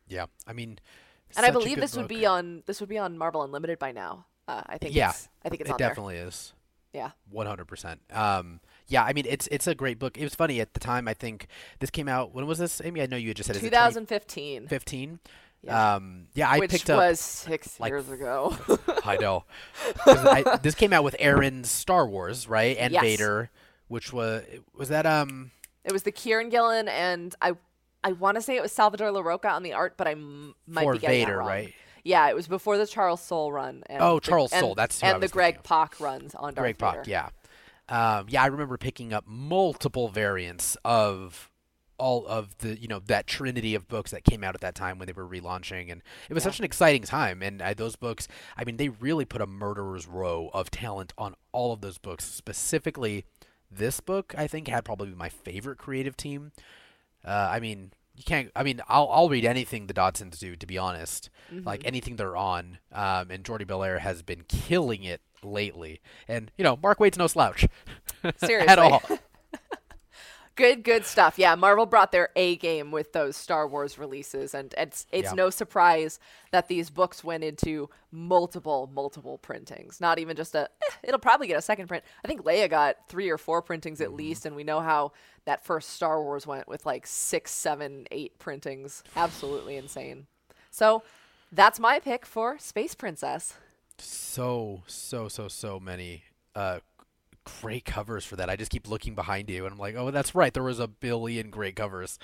Yeah, I mean, And I believe this would be on this would be on Marvel Unlimited by now. Uh, I think Yeah, it's, I think it's it definitely is. Yeah. One hundred percent. Um, yeah, I mean, it's it's a great book. It was funny at the time. I think this came out. When was this, Amy? I know you had just said it 2015, fifteen. Yeah. Um, yeah, I which picked up. was six like, years ago. *laughs* I know. *laughs* I, this came out with Aaron's Star Wars, right? And Yes. Vader, which was was that um it was the Kieron Gillen and I I want to say it was Salvador Larroca on the art, but I m- might be getting that Vader, wrong. right? Yeah, it was before the Charles Soule run. And Oh, the- Charles and- Soule, that's who I and the Greg Pak runs on Darth Greg. Pak? Yeah. Um, yeah, I remember picking up multiple variants of all of the you know that trinity of books that came out at that time when they were relaunching and it was Yeah. such an exciting time and uh, those books i mean they really put a murderer's row of talent on all of those books specifically this book i think had probably my favorite creative team uh, i mean you can't i mean i'll, I'll read anything the dodsons do to be honest. Like anything they're on. Um, and jordie bellaire has been killing it lately. And you know mark waid's no slouch. *laughs* Seriously. at all *laughs* Good, good stuff. Yeah, Marvel brought their A game with those Star Wars releases, and it's it's Yeah. no surprise that these books went into multiple, multiple printings. Not even just a. eh, it'll probably get a second print. I think Leia got three or four printings at least, and we know how that first Star Wars went with like six, seven, eight printings. Absolutely insane. So, that's my pick for Space Princess. so so so so many uh great covers for that. I just keep looking behind you, and I'm like, oh, that's right. There was a billion great covers.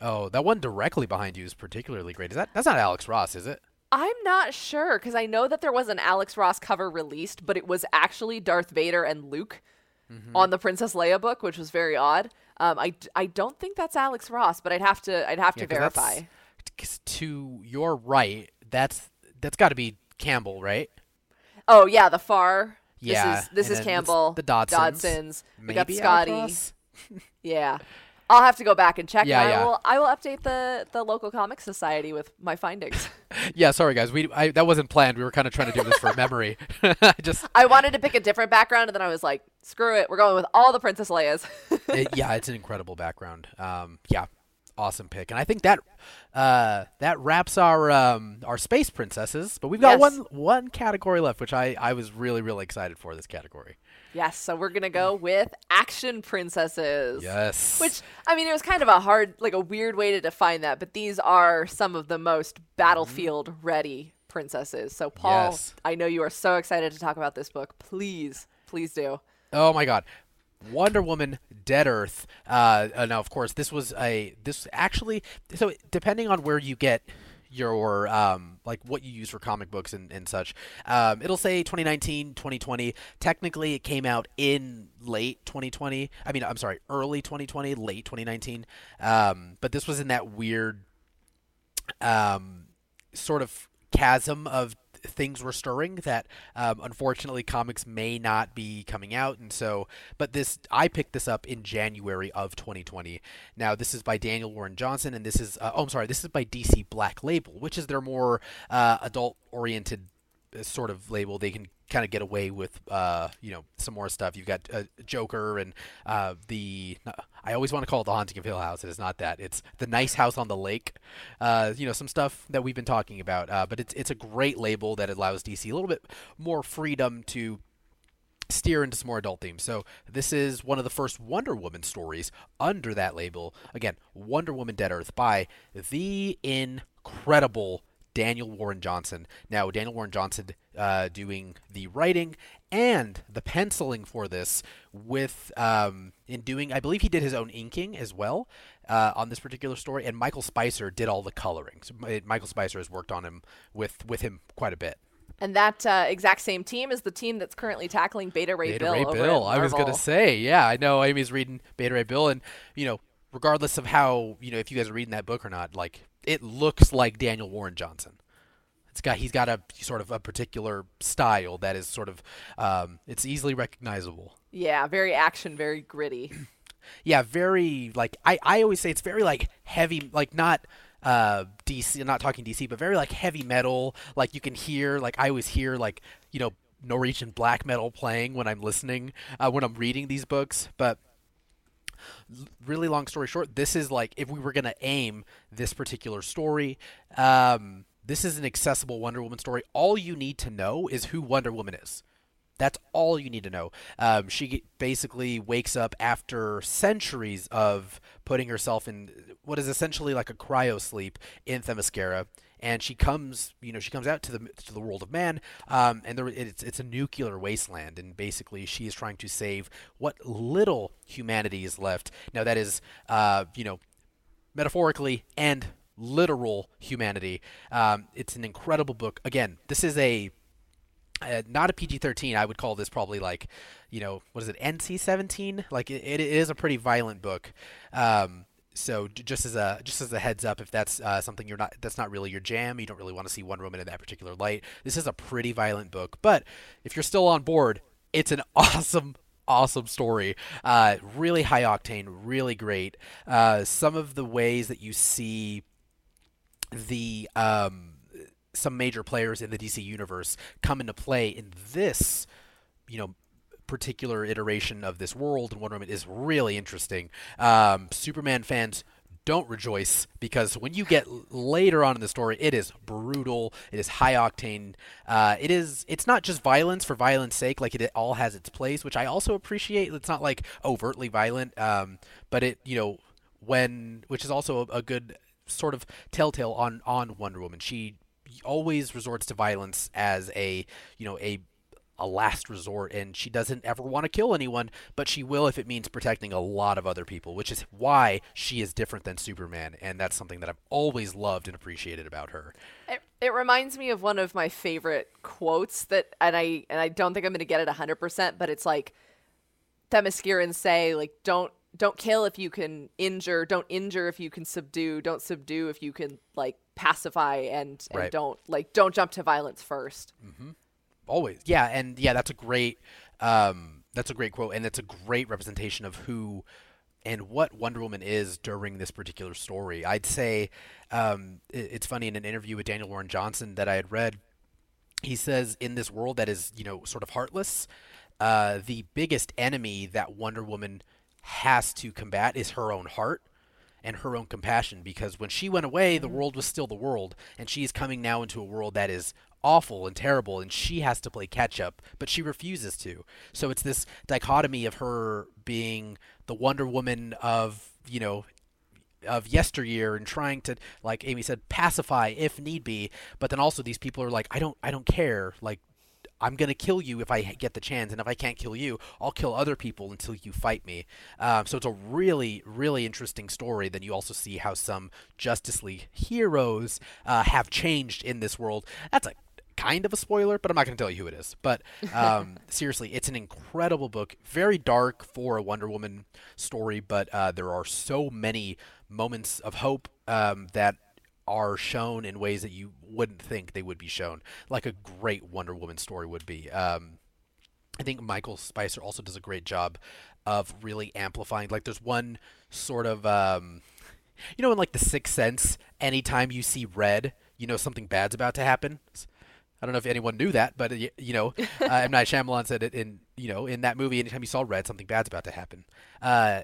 Oh, that one directly behind you is particularly great. Is that that's not Alex Ross, is it? I'm not sure because I know that there was an Alex Ross cover released, but it was actually Darth Vader and Luke Mm-hmm. on the Princess Leia book, which was very odd. Um, I, I don't think that's Alex Ross, but I'd have to I'd have Yeah, to verify. to your right, that's that's got to be Campbell, right? Oh yeah, the far. Yeah, This is this and is Campbell. the Dodsons. Dodsons. We got Skottie. *laughs* Yeah. I'll have to go back and check. Yeah, and I yeah. will I will update the the local comic society with my findings. *laughs* Yeah, sorry guys, we I, that wasn't planned. We were kind of trying to do this for *laughs* memory. I just I wanted to pick a different background, and then I was like, screw it, we're going with all the Princess Leias. it- yeah, it's an incredible background. Um, yeah, awesome pick, and I think that uh, that wraps our um, our space princesses. But we've got Yes. one one category left, which I I was really really excited for this category. yes, so we're gonna go with action princesses. Yes, Which I mean, it was kind of a hard, like a weird way to define that, but these are some of the most battlefield ready princesses. So, Paul, Yes. I know you are so excited to talk about this book. Please, please do. Oh my God. Wonder Woman, Dead Earth. Uh, uh, now, of course, this was a this actually. So depending on where you get your um like what you use for comic books and, and such um it'll say 2019 2020 technically it came out in late 2020 i mean i'm sorry early 2020 late 2019 um but this was in that weird um, sort of chasm of things were stirring that um, unfortunately comics may not be coming out. And so but this i picked this up in january of 2020 now this is by daniel warren johnson and this is uh, oh i'm sorry this is by dc black label which is their more uh, adult oriented uh, sort of label. They can kind of get away with uh, you know some more stuff you've got uh, joker and uh, the i always want to call it the haunting of hill house it is not that it's the nice house on the lake uh, you know some stuff that we've been talking about uh, but it's, it's a great label that allows dc a little bit more freedom to steer into some more adult themes. So this is one of the first Wonder Woman stories under that label. Again, Wonder Woman Dead Earth by the incredible Daniel Warren Johnson. Now, Daniel Warren Johnson uh, doing the writing and the penciling for this with um, in doing I believe he did his own inking as well uh, on this particular story and Michael Spicer did all the coloring. So Michael Spicer has worked on him with with him quite a bit. And that uh, exact same team is the team that's currently tackling Beta Ray Beta Bill. Ray Bill. I was gonna say, yeah, I know Amy's reading Beta Ray Bill, and you know, regardless of how you know if you guys are reading that book or not, like it looks like Daniel Warren Johnson. It's got he's got a sort of a particular style that is sort of um, it's easily recognizable. Yeah, very action, very gritty. *clears throat* Yeah, very like I I always say it's very like heavy, like not uh DC. I'm not talking DC, but very like heavy metal. Like you can hear like I always hear like you know Norwegian black metal playing when I'm listening uh, when I'm reading these books, but really long story short, this is like if we were gonna aim this particular story, um, this is an accessible Wonder Woman story. All you need to know is who Wonder Woman is. That's all you need to know. Um, she basically wakes up after centuries of putting herself in what is essentially like a cryo sleep in Themyscira, and she comes, you know, she comes out to the to the world of man, um, and there, it's it's a nuclear wasteland, and basically she is trying to save what little humanity is left. Now that is, uh, you know, metaphorically and literal humanity. Um, it's an incredible book. Again, this is a uh, not a PG-13. I would call this probably like, you know, what is it, NC-17? Like it, it is a pretty violent book. Um, so just as a just as a heads up, if that's uh, something you're not that's not really your jam, you don't really want to see one Woman in that particular light. This is a pretty violent book, but if you're still on board, it's an *laughs* awesome awesome story. Uh, really high octane, really great. Uh, some of the ways that you see the um, some major players in the DC universe come into play in this, you know, particular iteration of this world and Wonder Woman is really interesting. Um, Superman fans don't rejoice because when you get later on in the story, it is brutal. It is high octane. Uh, it is. It's not just violence for violence sake. Like it, it all has its place, which I also appreciate. It's not like overtly violent, um, but it you know when which is also a, a good sort of telltale on on Wonder Woman. She always resorts to violence as a you know a a last resort, and she doesn't ever want to kill anyone, but she will if it means protecting a lot of other people, which is why she is different than Superman, and that's something that I've always loved and appreciated about her. It, it reminds me of one of my favorite quotes that, and I and I don't think I'm going to get it 100%, but it's like Themyscirans say, like, don't don't kill if you can injure, don't injure if you can subdue, don't subdue if you can like pacify, and, and Right. don't like don't jump to violence 1st always. Yeah and yeah that's a great um that's a great quote and it's a great representation of who and what wonder woman is during this particular story. I'd say um it, it's funny in an interview with daniel warren johnson that i had read he says in this world that is you know sort of heartless uh the biggest enemy that wonder woman has to combat is her own heart and her own compassion because when she went away the mm-hmm. world was still the world and she's coming now into a world that is awful and terrible and she has to play catch up but she refuses to. So it's this dichotomy of her being the wonder woman of you know of yesteryear and trying to like Amy said pacify if need be but then also these people are like I don't I don't care like I'm gonna kill you if I get the chance, and if I can't kill you, I'll kill other people until you fight me. Um, so it's a really, really interesting story. Then you also see how some Justice League heroes uh, have changed in this world. That's a kind of a spoiler, but I'm not going to tell you who it is. But um, *laughs* seriously, it's an incredible book. Very dark for a Wonder Woman story, but uh, there are so many moments of hope um, that are shown in ways that you wouldn't think they would be shown, like a great Wonder Woman story would be. Um, I think Michael Spicer also does a great job of really amplifying. Like, there's one sort of, um, you know, in like The Sixth Sense, anytime you see red, you know something bad's about to happen. I don't know if anyone knew that, but you know, uh, M Night Shyamalan said it in you know in that movie. Anytime you saw red, something bad's about to happen. Uh,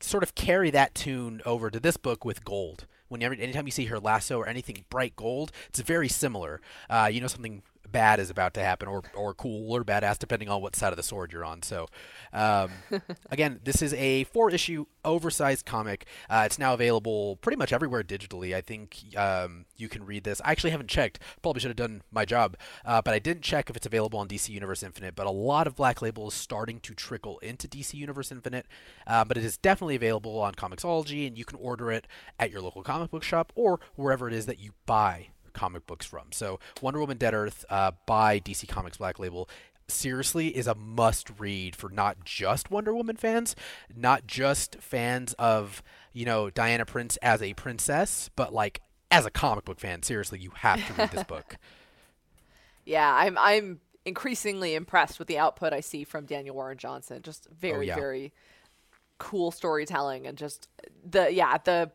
sort of carry that tune over to this book with gold. Whenever, anytime you see her lasso or anything bright gold, it's very similar. Uh, you know something bad is about to happen, or or cool or badass, depending on what side of the sword you're on. So, um, *laughs* again, this is a four issue oversized comic. Uh, it's now available pretty much everywhere digitally. I think um, you can read this. I actually haven't checked. Probably should have done my job, uh, but I didn't check if it's available on DC Universe Infinite. But a lot of Black Label is starting to trickle into DC Universe Infinite. Uh, but it is definitely available on Comixology, and you can order it at your local comic book shop or wherever it is that you buy comic books from. So Wonder Woman Dead Earth uh, by DC Comics Black Label seriously is a must read for not just Wonder Woman fans, not just fans of, you know, Diana Prince as a princess, but like as a comic book fan, seriously, you have to read this *laughs* book. Yeah, I'm I'm increasingly impressed with the output I see from Daniel Warren Johnson. Just very yeah. very cool storytelling and just the yeah the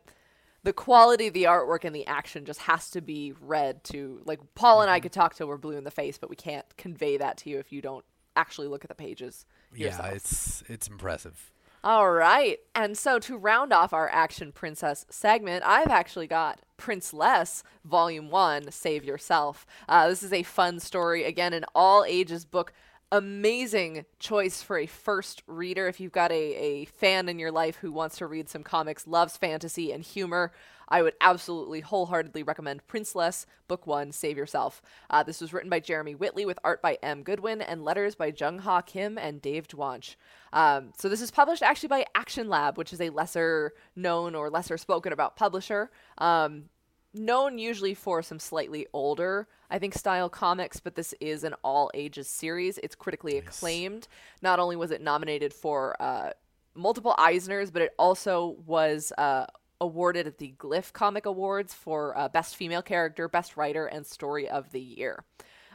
the quality of the artwork and the action just has to be read to like Paul and I Mm-hmm. could talk till we're blue in the face, but we can't convey that to you if you don't actually look at the pages yourself. Yeah, it's it's impressive. All right. And so to round off our Action Princess segment, I've actually got Princeless Volume 1 Save Yourself. Uh, this is a fun story. Again, an all ages book. Amazing choice for a first reader. If you've got a, a fan in your life who wants to read some comics, loves fantasy and humor, I would absolutely wholeheartedly recommend Princeless, Book One, Save Yourself. Uh, this was written by Jeremy Whitley with art by M. Goodwin and letters by Jung Ha Kim and Dave Dwonch. Um, so this is published actually by Action Lab, which is a lesser known or lesser spoken about publisher. Um, known usually for some slightly older, I think, style comics, but this is an all ages series. It's critically acclaimed. Not only was it nominated for uh, multiple Eisners, but it also was uh, awarded at the Glyph Comic Awards for uh, Best Female Character, Best Writer, and Story of the Year.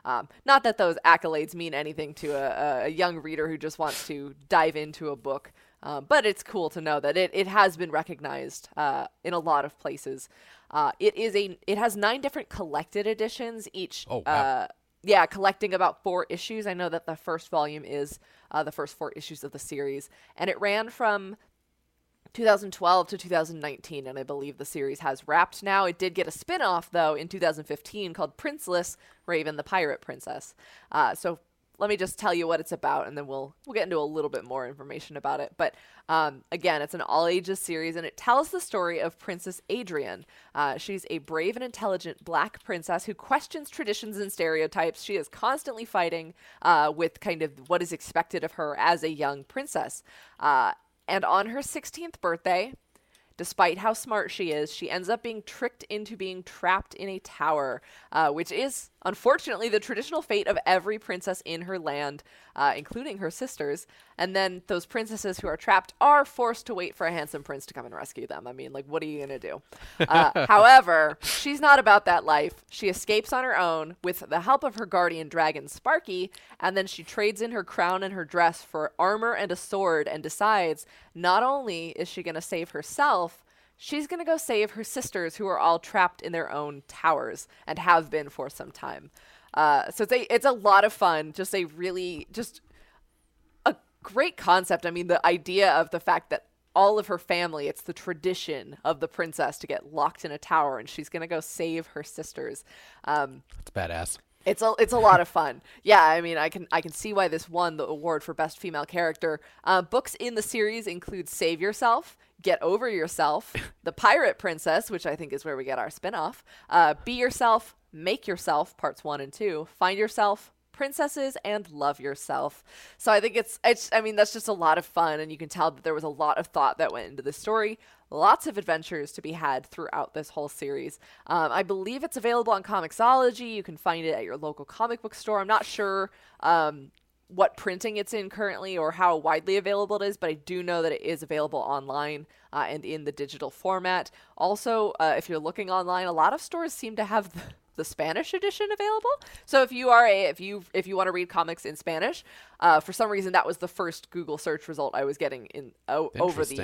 Um, not that those accolades mean anything to a, a young reader who just wants to dive into a book, um, but it's cool to know that it, it has been recognized uh, in a lot of places. Uh, it is a it has nine different collected editions, each Oh, wow. uh, yeah, collecting about four issues. I know that the first volume is uh, the first four issues of the series, and it ran from 2012 to 2019, and I believe the series has wrapped now. It did get a spin off, though, in 2015 called Princeless Raven the Pirate Princess. Uh, so, let me just tell you what it's about, and then we'll we'll get into a little bit more information about it. But um, again, it's an all ages series, and it tells the story of Princess Adrienne. Uh, she's a brave and intelligent black princess who questions traditions and stereotypes. She is constantly fighting uh, with kind of what is expected of her as a young princess. Uh, and on her 16th birthday, Despite how smart she is, she ends up being tricked into being trapped in a tower, uh, which is unfortunately the traditional fate of every princess in her land, uh, including her sisters. And then those princesses who are trapped are forced to wait for a handsome prince to come and rescue them. I mean, like, what are you going to do? Uh, *laughs* however, she's not about that life. She escapes on her own with the help of her guardian dragon, Sparky, and then she trades in her crown and her dress for armor and a sword and decides not only is she going to save herself, she's going to go save her sisters who are all trapped in their own towers and have been for some time. Uh, so it's a, it's a lot of fun. Just a really, just a great concept. I mean, the idea of the fact that all of her family, it's the tradition of the princess to get locked in a tower and she's going to go save her sisters. Um, That's badass. It's a it's a lot of fun. Yeah, I mean, I can I can see why this won the award for best female character. Uh, books in the series include Save Yourself, Get Over Yourself, *laughs* The Pirate Princess, which I think is where we get our spinoff, uh, Be Yourself, Make Yourself, parts one and two, Find Yourself, Princesses, and Love Yourself. So I think it's it's I mean that's just a lot of fun, and you can tell that there was a lot of thought that went into the story. Lots of adventures to be had throughout this whole series. Um, I believe it's available on Comixology. You can find it at your local comic book store. I'm not sure um, what printing it's in currently or how widely available it is, but I do know that it is available online uh, and in the digital format. Also, uh, if you're looking online, a lot of stores seem to have the, the Spanish edition available. So if you are a if you if you want to read comics in Spanish, uh, for some reason that was the first Google search result I was getting in o- over the.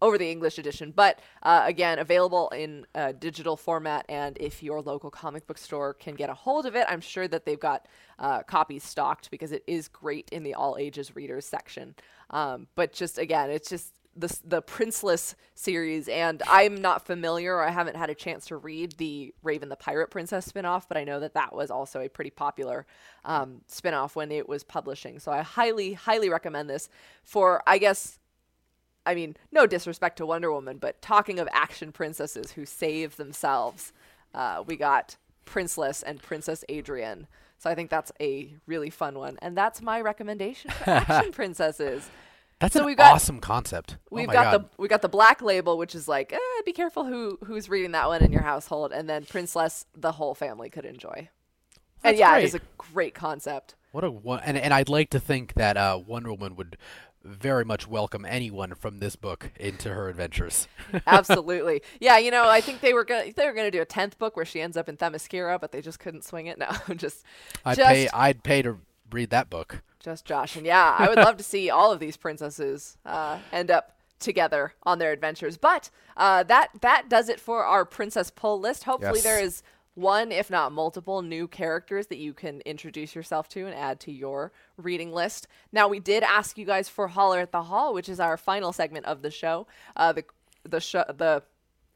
Over the English edition. But uh, again, available in uh, digital format. And if your local comic book store can get a hold of it, I'm sure that they've got uh, copies stocked because it is great in the all ages readers section. Um, but just again, it's just the the Princeless series, and I'm not familiar. Or I haven't had a chance to read the Raven the Pirate Princess spinoff, but I know that that was also a pretty popular um, spinoff when it was publishing. So I highly, highly recommend this for, I guess, I mean, no disrespect to Wonder Woman, but talking of action princesses who save themselves, uh, we got Princeless and Princess Adrienne. So I think that's a really fun one, and that's my recommendation for action *laughs* princesses. That's So an we've got- awesome concept. We've oh got God. the we got the black label, which is like, eh, be careful who who's reading that one in your household, and then Princeless, the whole family could enjoy. and That's yeah, it is a great. great concept. What a and and I'd like to think that uh, Wonder Woman would very much welcome anyone from this book into her adventures. *laughs* Absolutely. Yeah, you know, I think they were gonna they were gonna do a tenth book where she ends up in Themyscira, but they just couldn't swing it. No, *laughs* just I'd just pay I'd pay to read that book. just Josh. And yeah, I would love to see all of these princesses uh, end up together on their adventures. But uh, that that does it for our princess pull list. Hopefully, Yes. there is one, if not multiple, new characters that you can introduce yourself to and add to your reading list. Now, we did ask you guys for Holler at the Haul, which is our final segment of the show. Uh, the the show the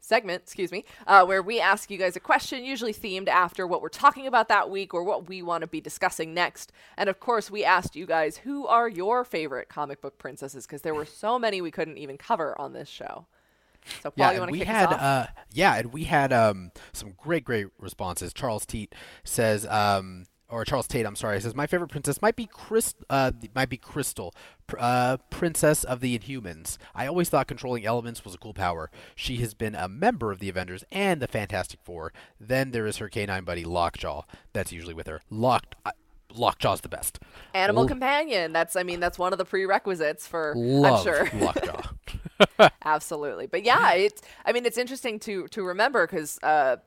segment, excuse me, uh, where we ask you guys a question, usually themed after what we're talking about that week or what we want to be discussing next. And of course, we asked you guys who are your favorite comic book princesses because there were so many we couldn't even cover on this show. So, Paul, yeah, you want to we kick had us off? uh yeah, and we had um some great great responses. Charles Teat says um or Charles Tate, I'm sorry, says my favorite princess might be Chris, uh, might be Crystal, uh, princess of the Inhumans. I always thought controlling elements was a cool power. She has been a member of the Avengers and the Fantastic Four. Then there is her canine buddy Lockjaw. That's usually with her. Locked, Lockjaw's the best. Animal L- companion. That's, I mean, that's one of the prerequisites for, Love I'm sure. Lockjaw. *laughs* *laughs* Absolutely. But yeah, it's I mean it's interesting to to remember cuz uh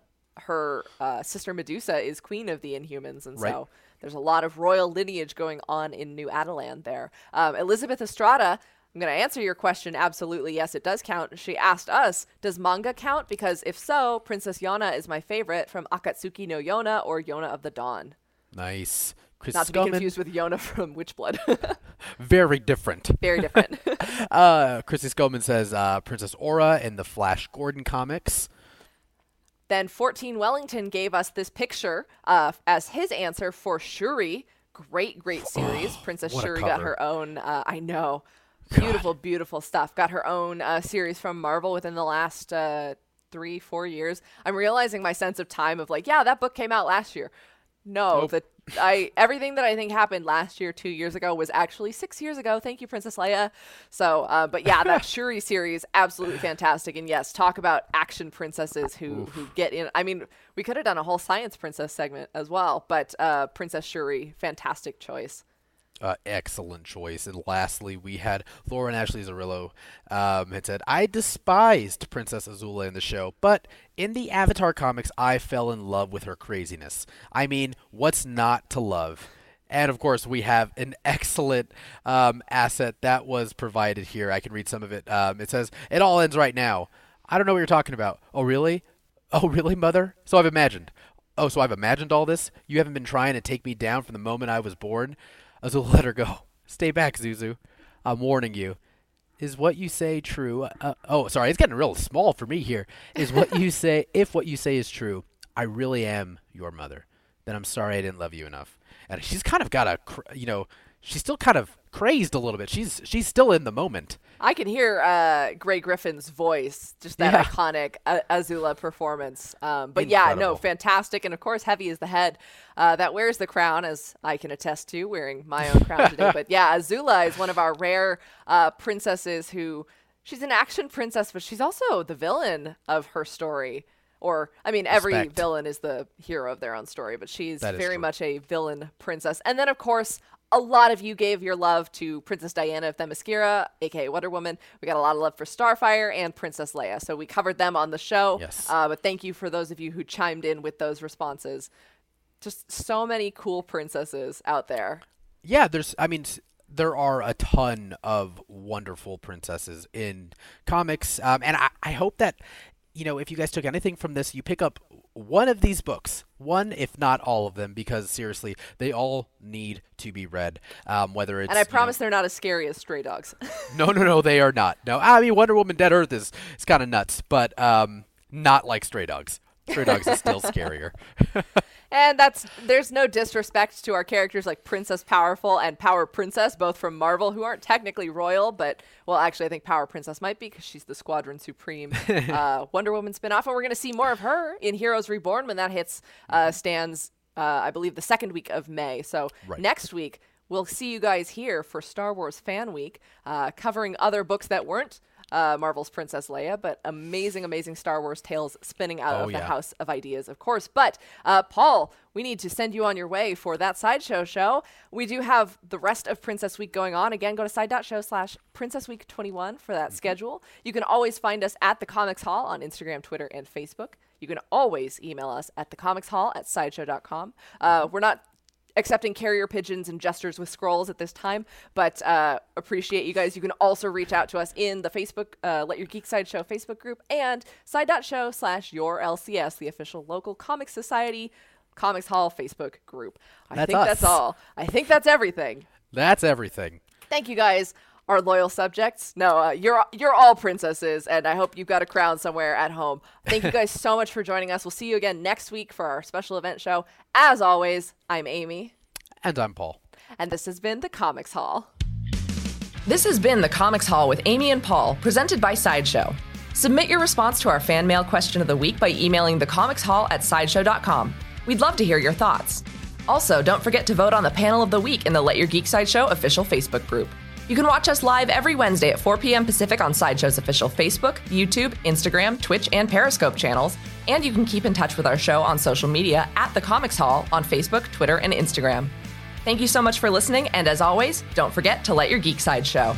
her uh, sister Medusa is queen of the Inhumans and Right. so there's a lot of royal lineage going on in New Attilan there. Um, Elizabeth Estrada I'm going to answer your question. Absolutely, yes, it does count. She asked us, does manga count? Because if so, Princess Yona is my favorite from Akatsuki no Yona or Yona of the Dawn. nice. Chris Not to be confused with Yona *laughs* from Witchblood. *laughs* very different. *laughs* Very different. Uh, Chrissy says uh, Princess Aura in the Flash Gordon comics. Then 14 Wellington gave us this picture uh, as his answer for Shuri, great, great *gasps* series. Princess Shuri got her own. Uh, I know, beautiful, beautiful stuff. Got her own uh, series from Marvel within the last uh, three, four years. I'm realizing my sense of time of like, yeah, that book came out last year. No, Nope. the I everything that I think happened last year, two years ago, was actually six years ago. Thank you, Princess Leia. So, uh, but yeah, that *laughs* Shuri series absolutely fantastic. And yes, talk about action princesses who who get in. I mean, we could have done a whole science princess segment as well, but uh, Princess Shuri, fantastic choice. Uh, excellent choice. And lastly, we had Lauren Ashley Zarillo um, had said, I despised Princess Azula in the show, but in the Avatar comics, I fell in love with her craziness. I mean, what's not to love? And of course, we have an excellent um, asset that was provided here. I can read some of it. Um, it says, It all ends right now. I don't know what you're talking about. Oh, really? Oh, really, Mother? So I've imagined. Oh, so I've imagined all this? You haven't been trying to take me down from the moment I was born? Azula *laughs* let her go. Stay back, Zuzu. I'm warning you. Is what you say true? Uh, oh, sorry, it's getting real small for me here. Is what you *laughs* say, if what you say is true, I really am your mother, then I'm sorry I didn't love you enough. And she's kind of got a, you know, she's still kind of crazed a little bit. She's she's still in the moment. I can hear uh, Grey Griffin's voice, just that Yeah. iconic uh, Azula performance. Um, but yeah, no, fantastic. And of course, Heavy is the head uh, that wears the crown, as I can attest to, wearing my own crown *laughs* today. But yeah, Azula is one of our rare uh, princesses who she's an action princess, but she's also the villain of her story. Or, I mean, every Respect. villain is the hero of their own story, but she's very true. much a villain princess. And then, of course, a lot of you gave your love to Princess Diana of Themyscira, aka Wonder Woman. We got a lot of love for Starfire and Princess Leia. So we covered them on the show. Yes. Uh, but thank you for those of you who chimed in with those responses. Just so many cool princesses out there. Yeah, there's. I mean, there are a ton of wonderful princesses in comics, um, and I, I hope that you know if you guys took anything from this, you pick up one of these books, one if not all of them, because seriously, they all need to be read. Um, whether it's And I you know- promise they're not as scary as Stray Dogs. *laughs* no, no, no, they are not. No, I mean Wonder Woman Dead Earth is is kind of nuts, but um, not like Stray Dogs. Stray Dogs is still scarier. *laughs* And that's there's no disrespect to our characters like Princess Powerful and Power Princess, both from Marvel, who aren't technically royal, but well, actually, I think Power Princess might be because she's the Squadron Supreme *laughs* uh, Wonder Woman spinoff, and we're gonna see more of her in Heroes Reborn when that hits uh, stands, uh, I believe, the second week of May. So Right. next week we'll see you guys here for Star Wars Fan Week, uh, covering other books that weren't. Uh, Marvel's Princess Leia, but amazing, amazing Star Wars tales spinning out Oh, of the house of ideas, of course. But uh, Paul, we need to send you on your way for that sideshow show. We do have the rest of Princess Week going on. Again, go to side.show slash Princess Week 21 for that schedule. You can always find us at the Comics Haul on Instagram, Twitter, and Facebook. You can always email us at the Comics Haul at sideshow.com. Uh, we're not accepting carrier pigeons and gestures with scrolls at this time, but uh, appreciate you guys. You can also reach out to us in the Facebook uh, Let Your Geek Side Show Facebook group and side.show slash your LCS, the official local comic society comics haul Facebook group. I That's think that's all. I think that's everything. That's everything. Thank you guys. Our loyal subjects. No, uh, you're you're all princesses, and I hope you've got a crown somewhere at home. Thank you guys *laughs* so much for joining us. We'll see you again next week for our special event show. As always, I'm Amy. And I'm Paul. And this has been the Comics Haul. This has been the Comics Haul with Amy and Paul, presented by Sideshow. Submit your response to our fan mail question of the week by emailing thecomicshaul at sideshow.com. We'd love to hear your thoughts. Also, don't forget to vote on the panel of the week in the Let Your Geek Sideshow official Facebook group. You can watch us live every Wednesday at 4 p.m. Pacific on Sideshow's official Facebook, YouTube, Instagram, Twitch, and Periscope channels. And you can keep in touch with our show on social media at The Comics Haul on Facebook, Twitter, and Instagram. Thank you so much for listening, and as always, don't forget to let your geek side show.